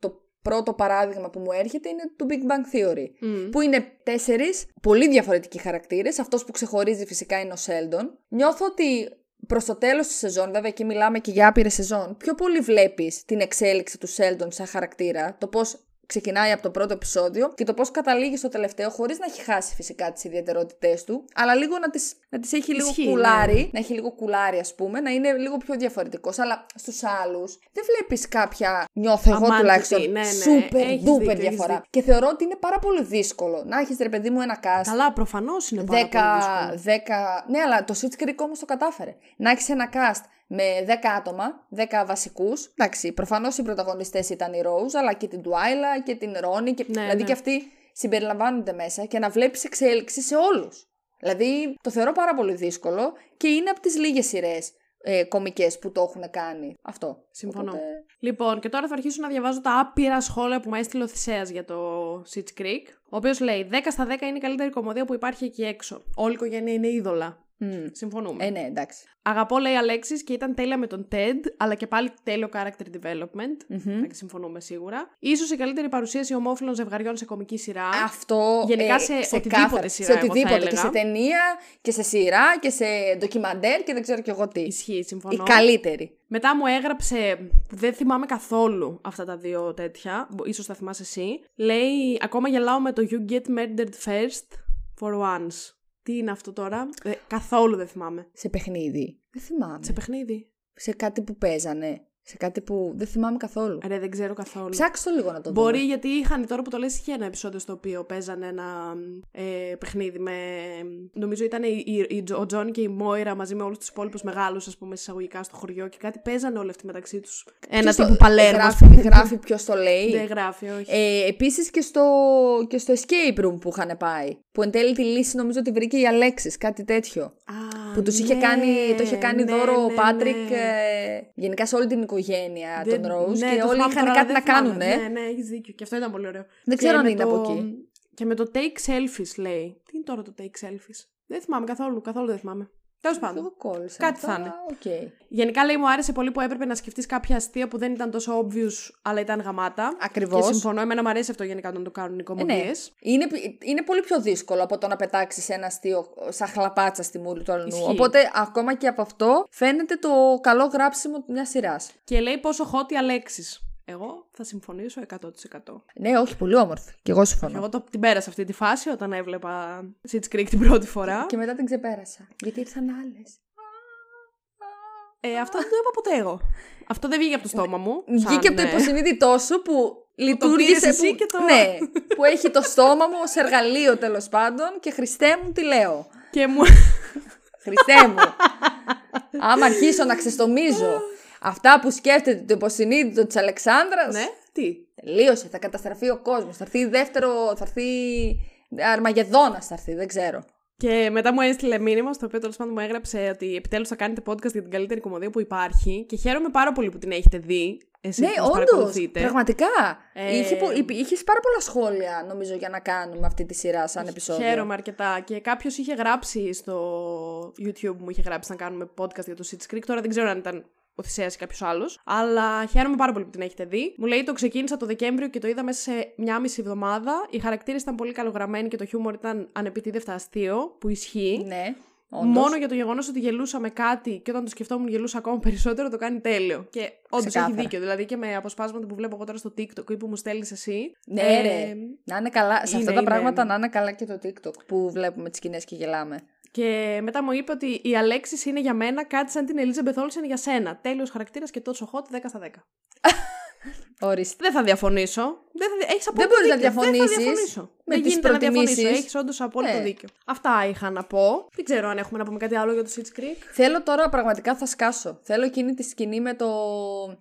πρώτο παράδειγμα που μου έρχεται είναι του Big Bang Theory. Μμ. Που είναι τέσσερις πολύ διαφορετικοί χαρακτήρες. Αυτός που ξεχωρίζει φυσικά είναι ο Σέλντον. Νιώθω ότι προς το τέλος της σεζόν, βέβαια εκεί μιλάμε και για άπειρες σεζόν, πιο πολύ βλέπεις την εξέλιξη του Σέλντον σαν χαρακτήρα, το πώς ξεκινάει από το πρώτο επεισόδιο και το πώς καταλήγει στο τελευταίο, χωρίς να έχει χάσει φυσικά τις ιδιαιτερότητές του, αλλά λίγο να τις να τις έχει λίγο Ισχύει, κουλάρι, ναι. να έχει λίγο κουλάρι, ας πούμε, να είναι λίγο πιο διαφορετικός. Αλλά στους άλλους δεν βλέπεις κάποια, νιώθω εγώ Αμάντητη, τουλάχιστον, ναι, ναι, super έχεις duper δίκιο, έχεις διαφορά. δίκιο. Και θεωρώ ότι είναι πάρα πολύ δύσκολο να έχεις ρε παιδί μου ένα cast Καλά, προφανώς είναι πάρα 10, πολύ δύσκολο. 10. Ναι, αλλά το Switch Creek όμως το κατάφερε. Να έχεις ένα cast με 10 άτομα, 10 βασικούς. Εντάξει, προφανώς οι πρωταγωνιστές ήταν η Rose, αλλά και την Twyla και την Ronnie. Και... Ναι, δηλαδή ναι. και αυτοί συμπεριλαμβάνονται μέσα και να βλέπεις εξέλιξη σε όλους. Δηλαδή το θεωρώ πάρα πολύ δύσκολο και είναι από τις λίγες σειρές ε, κομικές που το έχουν κάνει. Αυτό. Συμφωνώ. Οπότε, Λοιπόν, και τώρα θα αρχίσω να διαβάζω τα άπειρα σχόλια που μου έστειλε ο Θησέας για το Sitch Creek. Ο οποίος λέει: 10 στα 10 είναι η καλύτερη κομμωδία που υπάρχει εκεί έξω. Όλη η οικογένεια είναι είδωλα. Μ. Συμφωνούμε. Ε, ναι, εντάξει. Αγαπώ, λέει Αλέξης, και ήταν τέλεια με τον Ted, αλλά και πάλι τέλειο character development. Μμμ. Εντάξει, συμφωνούμε σίγουρα. Ίσως η καλύτερη παρουσίαση ομόφυλων ζευγαριών σε κομική σειρά. Αυτό Γενικά ε, σε ξεκάθαρα. οτιδήποτε σειρά, Σε εγώ θα οτιδήποτε. Και έλεγα. σε ταινία και σε σειρά και σε ντοκιμαντέρ και δεν ξέρω κι εγώ τι. Ισχύει, Η συμφωνώ. καλύτερη. Μετά μου έγραψε, δεν θυμάμαι καθόλου αυτά τα δύο τέτοια, μπο- ίσως τα θυμάσαι εσύ. Λέει, ακόμα γελάω με το You get murdered first for once. Τι είναι αυτό τώρα, ε, καθόλου δεν θυμάμαι. Σε παιχνίδι. Δεν θυμάμαι. Σε Σε... παιχνίδι. κάτι που παίζανε. Σε κάτι που δεν θυμάμαι καθόλου. Ρε, δεν ξέρω καθόλου. Ψάξτε το λίγο να το Μπορεί δούμε. γιατί είχαν τώρα που το λες είχε ένα επεισόδιο στο οποίο παίζανε ένα ε, παιχνίδι με... Νομίζω ήταν η, η- η- ο Τζόνι και η Μόιρα μαζί με όλους τους υπόλοιπους μεγάλους ας πούμε εισαγωγικά στο χωριό και κάτι παίζανε όλοι αυτοί μεταξύ τους. Ένα Ποιος το- τύπου παλέργο. ας Γράφει, πούμε. γράφει ποιος το λέει. Δεν γράφει, όχι. Ε, Επίσης και στο, και στο escape room που είχαν πάει. Που εν τέλει τη λύση νομίζω τη βρήκε η Αλέξης, κάτι τέτοιο. Α, Που τους είχε ναι, κάνει, το είχε κάνει ναι, δώρο ο ναι, Πάτρικ ναι. ε, γενικά σε όλη την οικογένεια Δεν- των Rose ναι, και το όλοι θυμάμαι είχαν τώρα, κάτι δεν να θυμάμαι. κάνουν. ε. Ναι, ναι, έχεις δίκιο. Και αυτό ήταν πολύ ωραίο. Δεν Και ξέρω αν με είναι το- από εκεί. Και με το take selfies λέει. Τι είναι τώρα το take selfies; Δεν θυμάμαι καθόλου, καθόλου δεν θυμάμαι. Τέλος πάντων. Εγώ κόλλησα. Κάτι αυτά, θα είναι. οκ. Γενικά λέει μου άρεσε πολύ που έπρεπε να σκεφτείς κάποια αστεία που δεν ήταν τόσο obvious, αλλά ήταν γαμάτα. Ακριβώς. Και συμφωνώ, εμένα μου αρέσει αυτό γενικά όταν το κάνουν οι Ε, κωμωδίες. ναι. είναι, είναι πολύ πιο δύσκολο από το να πετάξεις ένα αστείο σαν χλαπάτσα στη μούρη του άλλου. Ισχύει. Οπότε, ακόμα και από αυτό φαίνεται το καλό γράψιμο μιας σειράς. Και λέει πόσο hot η Αλέξη. Εγώ θα συμφωνήσω 100%. Ναι, όχι, πολύ όμορφη. Και εγώ συμφωνώ. Εγώ το, την πέρασα αυτή τη φάση όταν έβλεπα Sitch Creek την πρώτη φορά. Και μετά την ξεπέρασα. Γιατί ήρθαν άλλες. Ε, αυτό δεν το είπα ποτέ εγώ. Αυτό δεν βγήκε από το στόμα μου. σαν, Βγήκε από το ναι. υποσυνείδητό σου που πήρες λειτουργήσε. εσύ που... και το- Ναι, που έχει το στόμα μου ως εργαλείο τέλος πάντων και Χριστέ μου τι λέω. Και μου. Χριστέ μου. Άμα αρχίσω να ξεστομίζω αυτά που σκέφτεται το υποσυνείδητο της Αλεξάνδρας, ναι, τι; τελείωσε, θα καταστραφεί ο κόσμος. Θα έρθει δεύτερο, θα έρθει Αρμαγεδόνας θα έρθει, δεν ξέρω. Και μετά μου έστειλε μήνυμα, στο οποίο τέλος πάντων μου έγραψε ότι επιτέλους θα κάνετε podcast για την καλύτερη κομμωδία που υπάρχει. Και χαίρομαι πάρα πολύ που την έχετε δει. Εσείς Ναι, που μας όντως. παρακολουθείτε. Πραγματικά. Ε, Είχε, πο- υπή- είχες πάρα πολλά σχόλια, νομίζω, για να κάνουμε αυτή τη σειρά σαν επεισόδιο. Χαίρομαι αρκετά. Και κάποιος είχε γράψει στο YouTube μου, είχε γράψει να κάνουμε podcast για το Sitch Creek. Τώρα δεν ξέρω αν ήταν ο Θησέας ή κάποιος άλλος. Αλλά χαίρομαι πάρα πολύ που την έχετε δει. Μου λέει το ξεκίνησα το Δεκέμβριο και το είδα μέσα σε μια μισή εβδομάδα. Οι χαρακτήρες ήταν πολύ καλογραμμένοι και το χιούμορ ήταν ανεπιτίδευτα αστείο, που ισχύει. Ναι, όντως. Μόνο για το γεγονός ότι γελούσα με κάτι και όταν το σκεφτόμουν γελούσα ακόμα περισσότερο, το κάνει τέλειο. Και όντως έχει Ξεκάθαρα. δίκιο. Δηλαδή και με αποσπάσματα που βλέπω εγώ τώρα στο TikTok ή που μου στέλνεις εσύ. Ναι, ε, ρε. Να είναι καλά. σε είναι, αυτά τα είναι. πράγματα να είναι καλά και το TikTok που βλέπουμε τις σκηνές και γελάμε. Και μετά μου είπε ότι η Αλέξης είναι για μένα κάτι σαν την Elizabeth Olsen για σένα. Τέλειος χαρακτήρας και τόσο hot 10 στα 10. (laughs) Ορίστε. Δεν θα διαφωνήσω. Δεν θα... Έχεις Δεν απόλυτο μπορείς να δίκιο. Δεν θα διαφωνήσεις. διαφωνήσω. με Δεν τις γίνεται να διαφωνήσω. προτιμήσεις. Έχεις όντως απόλυτο Ναι. δίκιο. Αυτά είχα να πω. Δεν ξέρω αν έχουμε να πούμε κάτι άλλο για το Sitch Creek. Θέλω τώρα πραγματικά θα σκάσω. Θέλω εκείνη τη σκηνή με το.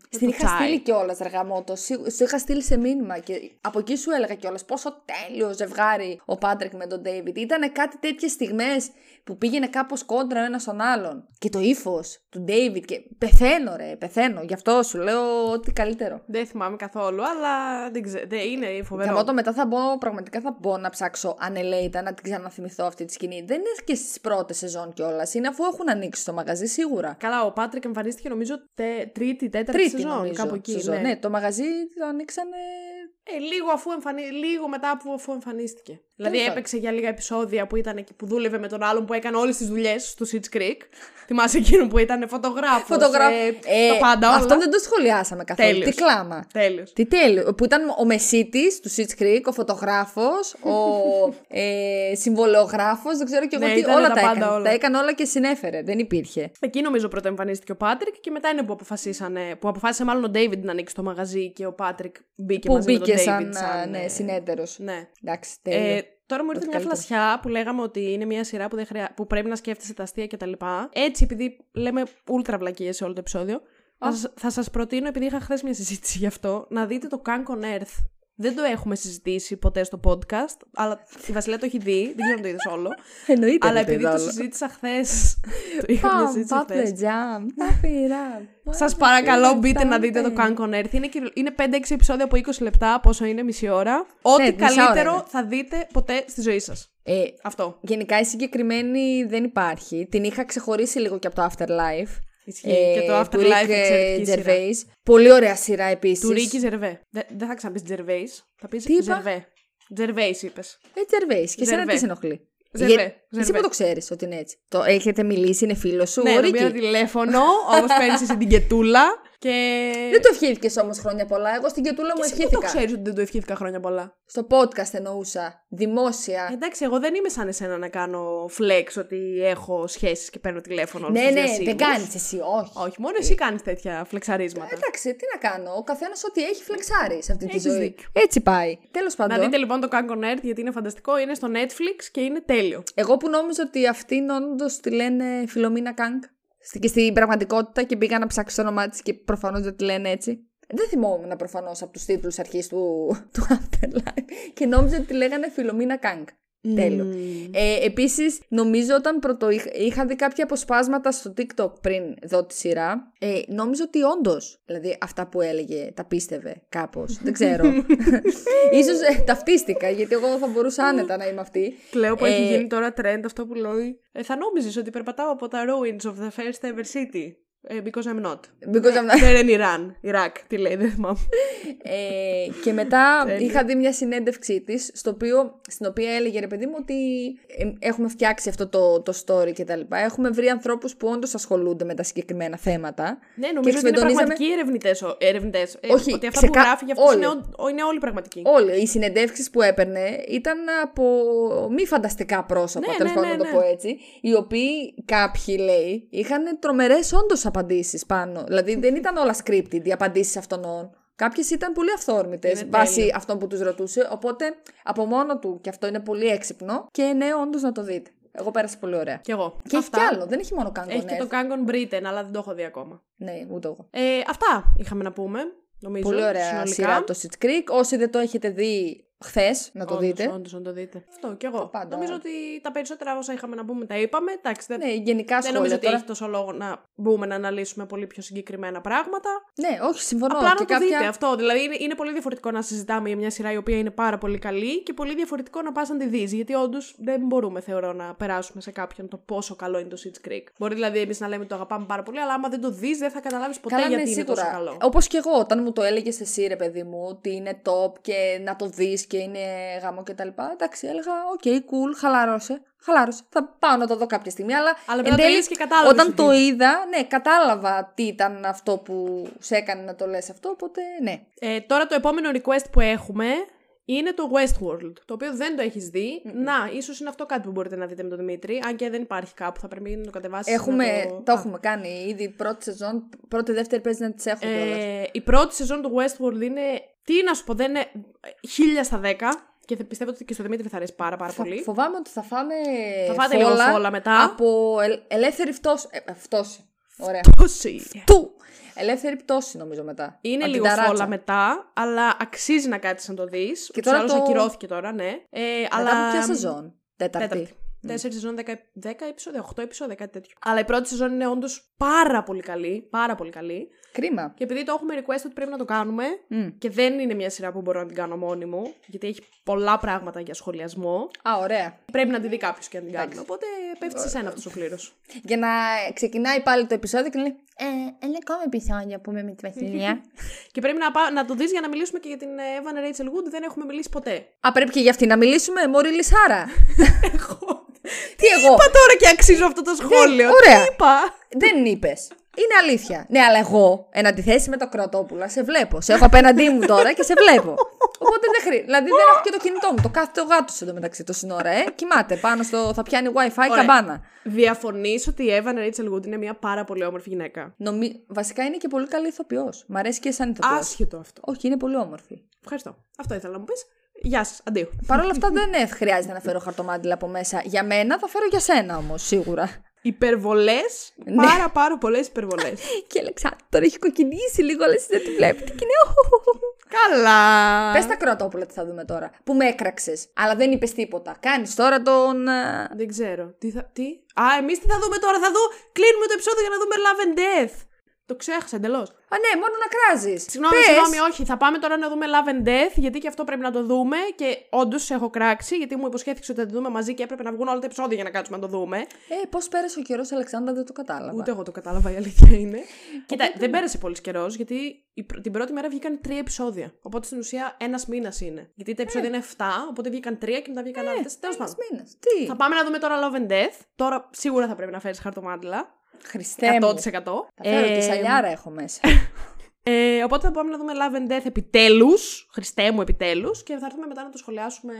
Στην το είχα τσάι. στείλει κιόλα, Ρε γαμώτο. Σου είχα στείλει σε μήνυμα και από εκεί σου έλεγα κιόλας πόσο τέλειο ζευγάρι ο Πάτρικ με τον Ντέιβιντ. Ήταν κάτι τέτοιες στιγμές που πήγαινε κάπως κόντρα ο ένας στον άλλον. Και το ύφος του Ντέιβιντ. Και πεθαίνω, ρε, πεθαίνω. Γι' αυτό σου λέω ότι καλύτερο. Δεν θυμάμαι καθόλου, αλλά δεν ξέρω. Δεν είναι φοβερό. Γαμώτο μετά θα μπω, πραγματικά θα μπω να ψάξω ανελέητα να την ξαναθυμηθώ αυτή τη σκηνή. Δεν είναι και στις πρώτες σεζόν κιόλας. Είναι αφού έχουν ανοίξει το μαγαζί σίγουρα. Καλά, ο Πάτρικ εμφανίστηκε νομίζω τε, τρίτη, τέταρτη Τρίτη σεζόν. νομίζω. κάπου εκεί. σεζόν. ναι. Ναι, το μαγαζί το ανοίξανε. Ε, λίγο, αφού εμφανί... λίγο μετά από αφού εμφανίστηκε. Δηλαδή πάντων. έπαιξε για λίγα επεισόδια που ήταν εκεί που δούλευε με τον άλλον που έκανε όλες τις δουλειές στο Sitch Creek. (laughs) Θυμάσαι εκείνο που ήταν φωτογράφος. Φωτογράφ. Ε, Ε, τα πάντα όλα; Αυτό δεν το σχολιάσαμε καθόλου. Τέλειος. Τι κλάμα. Τέλειος. Τι τέλειο. Που ήταν ο Μεσίτης του Sitch Creek, ο φωτογράφος, ο (laughs) ε, συμβολεογράφο, δεν ξέρω κι εγώ Ναι, τι. ήτανε Όλα τα τα, πάντα έκανε. όλα. Τα έκανε όλα και συνέφερε. Δεν υπήρχε. Εκεί νομίζω πρώτα εμφανίστηκε ο Πάτρικ και μετά είναι που αποφασίσανε. Που αποφάσισε μάλλον ο Ντέιβιντ να ανοίξει το μαγαζί και ο Πάτρικ μπήκε που μαζί μπήκε με τον σαν, David σαν ναι, ε, συνέτερος. Ναι. Εντάξει, τέλειο. Ε, τώρα μου ήρθε Ό,τι μια καλύτερο. φλασιά που λέγαμε ότι είναι μια σειρά που, δεν χρειά... που πρέπει να σκέφτεσαι τα αστεία κτλ. Έτσι, επειδή λέμε ούλτρα βλακίες σε όλο το επεισόδιο, θα, σας- θα σας προτείνω, επειδή είχα χθες μια συζήτηση γι' αυτό, να δείτε το Kank on Earth. Δεν το έχουμε συζητήσει ποτέ στο podcast, αλλά η Βασιλεία το έχει δει. Δεν ξέρω αν το είδες όλο. (laughs) Εννοείται. αλλά ρε, επειδή το παιδόλο. συζήτησα χθες. (laughs) το είχα μια Πάμε, συζήτηση πάτε χθες. τζαμ. Παφυρά. (laughs) Σας παρακαλώ, μπείτε να δείτε το Kank on Earth. Είναι, κυριο- είναι 5-6 επεισόδια από 20 λεπτά, πόσο είναι μισή ώρα. Ό,τι Ναι, μισά ώρα καλύτερο είναι. θα δείτε ποτέ στη ζωή σας. Ε, Αυτό. γενικά η συγκεκριμένη δεν υπάρχει. Την είχα ξεχωρίσει λίγο και από το Afterlife. Ισχύει. και το του Afterlife Rick, εξαιρετική σειρά. Gervais. Πολύ ωραία σειρά επίσης. Του Ρίκη Ζερβέ. Δεν δεν θα ξαναπείς Τζερβέη. Θα πεις Τι είπα; Ζερβέ. Τζερβέη είπες. Ε, Gervais. Και εσένα Ζερβέ. τι σε ενοχλεί; Ζερβέ, Για- Εσύ Ζερβέ. που το ξέρεις ότι είναι έτσι. Το έχετε μιλήσει, είναι φίλος σου. Ναι, ο το Ρίκη; πήρα τηλέφωνο, όπως παίρνεις εσύ την κετούλα. (laughs) Και. Δεν το ευχήθηκες όμως χρόνια πολλά. Εγώ στην κετούλα μου Εσύ πού το ευχήθηκα. ξέρεις ότι δεν το ευχήθηκα χρόνια πολλά. Στο podcast εννοούσα. Δημόσια. Εντάξει, εγώ δεν είμαι σαν εσένα να κάνω flex ότι έχω σχέσεις και παίρνω τηλέφωνο. όλους ναι, τους ναι, διασύμους. δεν κάνεις εσύ, όχι. Όχι, μόνο εσύ κάνεις τέτοια φλεξαρίσματα. Εντάξει, τι να κάνω. Ο καθένας ό,τι έχει φλεξάρει σε αυτή τη Έχεις ζωή. δίκιο. Έτσι πάει. Τέλος πάντων. Να δείτε λοιπόν το Kank on Earth γιατί είναι φανταστικό. Είναι στο Netflix και είναι τέλειο. Εγώ που νόμιζα ότι αυτήν όντως τη λένε Φιλομίνα Κάνκ. Στη- Και στην πραγματικότητα και πήγα να ψάξω το όνομά της και προφανώς δεν τη λένε έτσι. Δεν θυμόμουν προφανώς από τους τίτλους αρχής του, (laughs) του Afterlife. Και νόμιζα ότι τη λέγανε Φιλομίνα Κάνκ. Τέλειο. Ε, Επίσης, νομίζω όταν πρώτο είχα, είχα δει κάποια αποσπάσματα στο TikTok πριν δω τη σειρά, ε, νόμιζα ότι όντως, δηλαδή αυτά που έλεγε, τα πίστευε κάπως. δεν ξέρω. (laughs) (laughs) Ίσως ε, ταυτίστηκα, γιατί εγώ θα μπορούσα άνετα να είμαι αυτή. Κλαίω που έχει Ε, γίνει τώρα trend αυτό που λέει. Ε, θα νόμιζες ότι περπατάω από τα ruins of the first ever city. Ε, because I'm not. Because I'm not- There in Iran. Ιράκ, τι λέει, δεν θυμάμαι. Ε, και μετά (laughs) Τέλειο. είχα δει μια συνέντευξή της, στην οποία έλεγε ρε παιδί μου ότι ε, έχουμε φτιάξει αυτό το, το story κτλ. Έχουμε βρει ανθρώπους που όντως ασχολούνται με τα συγκεκριμένα θέματα. Ναι, Και νομίζω ότι είναι εξμετωνίζαμε- πραγματικοί ερευνητές, ο- ερευνητές. Ε, Όχι, ότι αυτά που ξεκα- γράφει για αυτούς όλοι. είναι, ό- είναι όλοι πραγματικοί. Όλοι οι συνεντεύξεις που έπαιρνε ήταν από μη φανταστικά πρόσωπα, Ναι, τέλος ναι, πάντων ναι, να το ναι. πω έτσι. Οι οποίοι κάποιοι λέει είχαν τρομερές όντως απαντήσεις πάνω. Δηλαδή δεν ήταν όλα scripted οι απαντήσεις αυτών. Κάποιες ήταν πολύ αυθόρμητες Είναι βάσει τέλειο. αυτών που τους ρωτούσε. Οπότε από μόνο του και αυτό είναι πολύ έξυπνο. Και ναι, όντως να το δείτε. Εγώ πέρασα πολύ ωραία. Κι εγώ. Και αυτά. έχει κι άλλο, δεν έχει μόνο Kangon Έχει και το Kangon Britain, αλλά δεν το έχω δει ακόμα. Ναι, ούτε εγώ. Ε, αυτά είχαμε να πούμε, νομίζω. Πολύ ωραία συνολικά. σειρά το Sitch Creek. Όσοι δεν το έχετε δει χθες, να το Όντως, δείτε. Όντως, να το δείτε. Αυτό κι εγώ. πάντα. Νομίζω ότι τα περισσότερα όσα είχαμε να πούμε τα είπαμε. Εντάξει, δεν, Ναι, γενικά δεν σχόλια νομίζω ότι τώρα. έχει τόσο λόγο να μπούμε να αναλύσουμε πολύ πιο συγκεκριμένα πράγματα. Ναι, όχι, συμφωνώ. Απλά και να το κάποια... δείτε αυτό. Δηλαδή είναι, είναι πολύ διαφορετικό να συζητάμε για μια σειρά η οποία είναι πάρα πολύ καλή και πολύ διαφορετικό να πας να τη δεις. Γιατί όντως δεν μπορούμε, θεωρώ, να περάσουμε σε κάποιον το πόσο καλό είναι το Sitch Creek. Μπορεί δηλαδή εμείς να λέμε ότι το αγαπάμε πάρα πολύ, αλλά άμα δεν το δεις, δεν θα καταλάβεις ποτέ Καλά, γιατί ναι, είναι τόσο σίγουρα. καλό. Όπως και εγώ, όταν μου το έλεγες εσύ, ρε παιδί μου, ότι είναι top και να το δεις και είναι γαμώ κτλ. Εντάξει, έλεγα, ok, cool, χαλάρωσε. Χαλάρωσε. Θα πάω να το δω κάποια στιγμή, αλλά. Αλλά εν μετά το τέλει, είδες και κατάλαβες Όταν ότι- το είδα, ναι, κατάλαβα τι ήταν αυτό που σε έκανε να το λες αυτό, οπότε ναι. Ε, τώρα το επόμενο request που έχουμε είναι το Westworld, το οποίο δεν το έχεις δει. Να, ίσως είναι αυτό κάτι που μπορείτε να δείτε με τον Δημήτρη, αν και δεν υπάρχει κάπου, θα πρέπει να το κατεβάσεις. Έχουμε, να το... το Α. έχουμε κάνει ήδη πρώτη σεζόν, πρώτη, δεύτερη παίζει να τις έχω κιόλας. Ε, η πρώτη σεζόν του Westworld είναι, τι να σου πω, δεν είναι χίλια στα δέκα. Και θα- πιστεύω ότι και στο Δημήτρη θα αρέσει πάρα, πάρα Θα- πολύ. Φοβάμαι ότι θα φάμε Θα φάτε λίγο φόλα μετά. Από ελ- ελεύθερη φτώση. Ε, φτώση. Ωραία. Πόση. Του! Ελεύθερη πτώση νομίζω μετά. Είναι Από την λίγο ταράτσα. φόλα μετά, αλλά αξίζει να κάτσεις να το δεις. Και τώρα τώρα το- ακυρώθηκε τώρα, ναι. Ε, Μετά αλλά... από ποια σεζόν. Τέταρτη. Τέταρτη. Τέσσερι σεζόν, 10, 10 επεισόδια, 8 επεισόδια, κάτι τέτοιο. Αλλά η πρώτη σεζόν είναι όντως πάρα πολύ καλή. Πάρα πολύ καλή. Κρίμα. Και επειδή το έχουμε request ότι πρέπει να το κάνουμε, Μμ. και δεν είναι μια σειρά που μπορώ να την κάνω μόνη μου, γιατί έχει πολλά πράγματα για σχολιασμό, Α, ωραία. πρέπει να τη δει κάποιος και να την κάνει. Οπότε πέφτει σε σένα αυτός ο κλήρος. (laughs) Για να ξεκινάει πάλι το επεισόδιο και να λέει Ε, ένα ακόμα επεισόδιο που είμαι με τη Βασιλεία. (laughs) και πρέπει να, πά- να το δεις για να μιλήσουμε και για την ε, Evan Rachel Wood. Δεν έχουμε μιλήσει ποτέ. Α, πρέπει και για αυτή να μιλήσουμε, Μωρή Λισάρα. (laughs) Εγώ. Τι εγώ; Είπα τώρα και αξίζω αυτό το σχόλιο; ωραία. Τι είπα; Δεν είπες. Είναι αλήθεια. Ναι, αλλά εγώ, εν αντιθέσει με το Κρατόπουλα, σε βλέπω. Σε έχω απέναντί μου τώρα και σε βλέπω. Οπότε δεν χρειάζεται. Δηλαδή δεν έχω και το κινητό μου. Το κάθεται ο γάτος εντωμεταξύ τόση ώρα, ε. Κοιμάται πάνω στο. θα πιάνει WiFi Ωραία. καμπάνα. Διαφωνείς ότι η Evan Rachel Wood είναι μια πάρα πολύ όμορφη γυναίκα; Νομι... Βασικά είναι και πολύ καλή ηθοποιός. Μ' αρέσει και σαν ηθοποιός. Άσχετο αυτό. Όχι, είναι πολύ όμορφη. Ευχαριστώ. Αυτό ήθελα να μου πεις. Γεια σας. Αντίο. (laughs) Παρ' όλα αυτά δεν ε, χρειάζεται να φέρω χαρτομάτιλα από μέσα. Για μένα θα φέρω για σένα όμως, σίγουρα. Υπερβολές. Ναι. Πάρα πάρα πολλές υπερβολές. (laughs) Και η Αλεξάνδρα τώρα έχει κοκκινήσει λίγο, αλλά εσείς δεν τη βλέπετε. Και είναι. Καλά. Πες τα κρατόπουλα τι θα δούμε τώρα. Που με έκραξες, αλλά δεν είπες τίποτα. Κάνεις τώρα τον. ε, Δεν ξέρω. Τι θα. Τι; Α, εμείς τι θα δούμε τώρα; Θα δω. Κλείνουμε το επεισόδιο για να δούμε Love and Death. Το ξέχασα εντελώς. Α, ναι, μόνο να κράζεις. Συγγνώμη, συγγνώμη, όχι. Θα πάμε τώρα να δούμε Love and Death, γιατί και αυτό πρέπει να το δούμε. Και όντως έχω κράξει, γιατί μου υποσχέθηκες ότι θα το δούμε μαζί και έπρεπε να βγουν όλα τα επεισόδια για να κάτσουμε να το δούμε. Ε, πώς πέρασε ο καιρός, Αλεξάνδρα, δεν το κατάλαβα. Ούτε εγώ το κατάλαβα, η αλήθεια είναι. Κοίτα, δεν πέρασε πολύς καιρός, γιατί η πρω- την πρώτη μέρα βγήκαν τρία επεισόδια. Οπότε στην ουσία ένας μήνας είναι. Γιατί τα επεισόδια είναι 7, οπότε βγήκαν τρία και μετά βγήκαν άλλα τέσσερα. Τέλος πάντων. Μήνες. Τι; Θα πάμε να δούμε τώρα Love and Death. Τώρα σίγουρα θα πρέπει να φέρεις χαρτομάτιλα. Χριστέ μου. 100%. Θα φέρω Ε, και σαλιάρα έχω μέσα. (laughs) Ε, οπότε θα πάμε να δούμε Love and Death επιτέλους. Χριστέ μου, επιτέλους. Και θα έρθουμε μετά να το σχολιάσουμε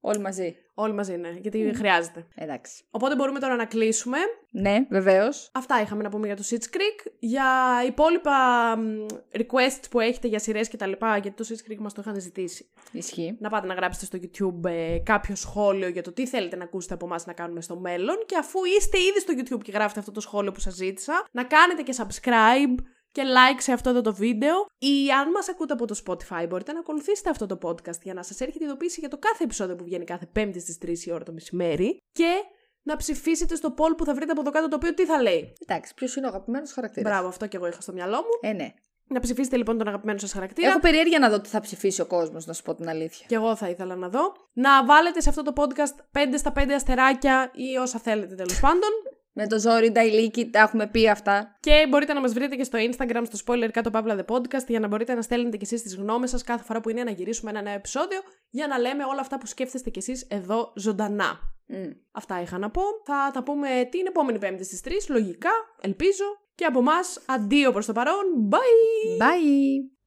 Όλοι μαζί. όλοι μαζί, ναι. Γιατί χρειάζεται. Εντάξει. Οπότε μπορούμε τώρα να κλείσουμε. Ναι, βεβαίως. Αυτά είχαμε να πούμε για το Sitch Creek. Για υπόλοιπα μ, requests που έχετε για σειρές και τα λοιπά, γιατί το Sitch Creek μας το είχαν ζητήσει. Ισχύει. Να πάτε να γράψετε στο YouTube ε, κάποιο σχόλιο για το τι θέλετε να ακούσετε από εμάς να κάνουμε στο μέλλον. Και αφού είστε ήδη στο YouTube και γράφετε αυτό το σχόλιο που σας ζήτησα, να κάνετε και subscribe και like σε αυτό εδώ το βίντεο. Ή αν μας ακούτε από το Spotify, μπορείτε να ακολουθήσετε αυτό το podcast για να σας έρχεται ειδοποίηση για το κάθε επεισόδιο που βγαίνει κάθε Πέμπτη στις 3 η ώρα το μεσημέρι. Και να ψηφίσετε στο poll που θα βρείτε από εδώ κάτω το οποίο τι θα λέει. Εντάξει, ποιος είναι ο αγαπημένος χαρακτήρας. Μπράβο, αυτό και εγώ είχα στο μιαλό μου. Ε, ναι. Να ψηφίσετε λοιπόν τον αγαπημένο σας χαρακτήρα. Έχω περιέργεια να δω τι θα ψηφίσει ο κόσμος, να σου πω την αλήθεια. Και εγώ θα ήθελα να δω. Να βάλετε σε αυτό το podcast 5 στα 5 αστεράκια ή όσα θέλετε τέλος πάντων. Με το ζόρι, τα ηλίκη, τα έχουμε πει αυτά. Και μπορείτε να μας βρείτε και στο Instagram, στο spoiler κάτω παύλα the podcast, για να μπορείτε να στέλνετε κι εσείς τις γνώμες σας κάθε φορά που είναι να γυρίσουμε ένα νέο επεισόδιο, για να λέμε όλα αυτά που σκέφτεστε κι εσείς εδώ ζωντανά. Μμ. Αυτά είχα να πω. Θα τα πούμε την επόμενη Πέμπτη στις 3, λογικά, ελπίζω. Και από εμάς, αντίο προς το παρόν. Bye! Bye!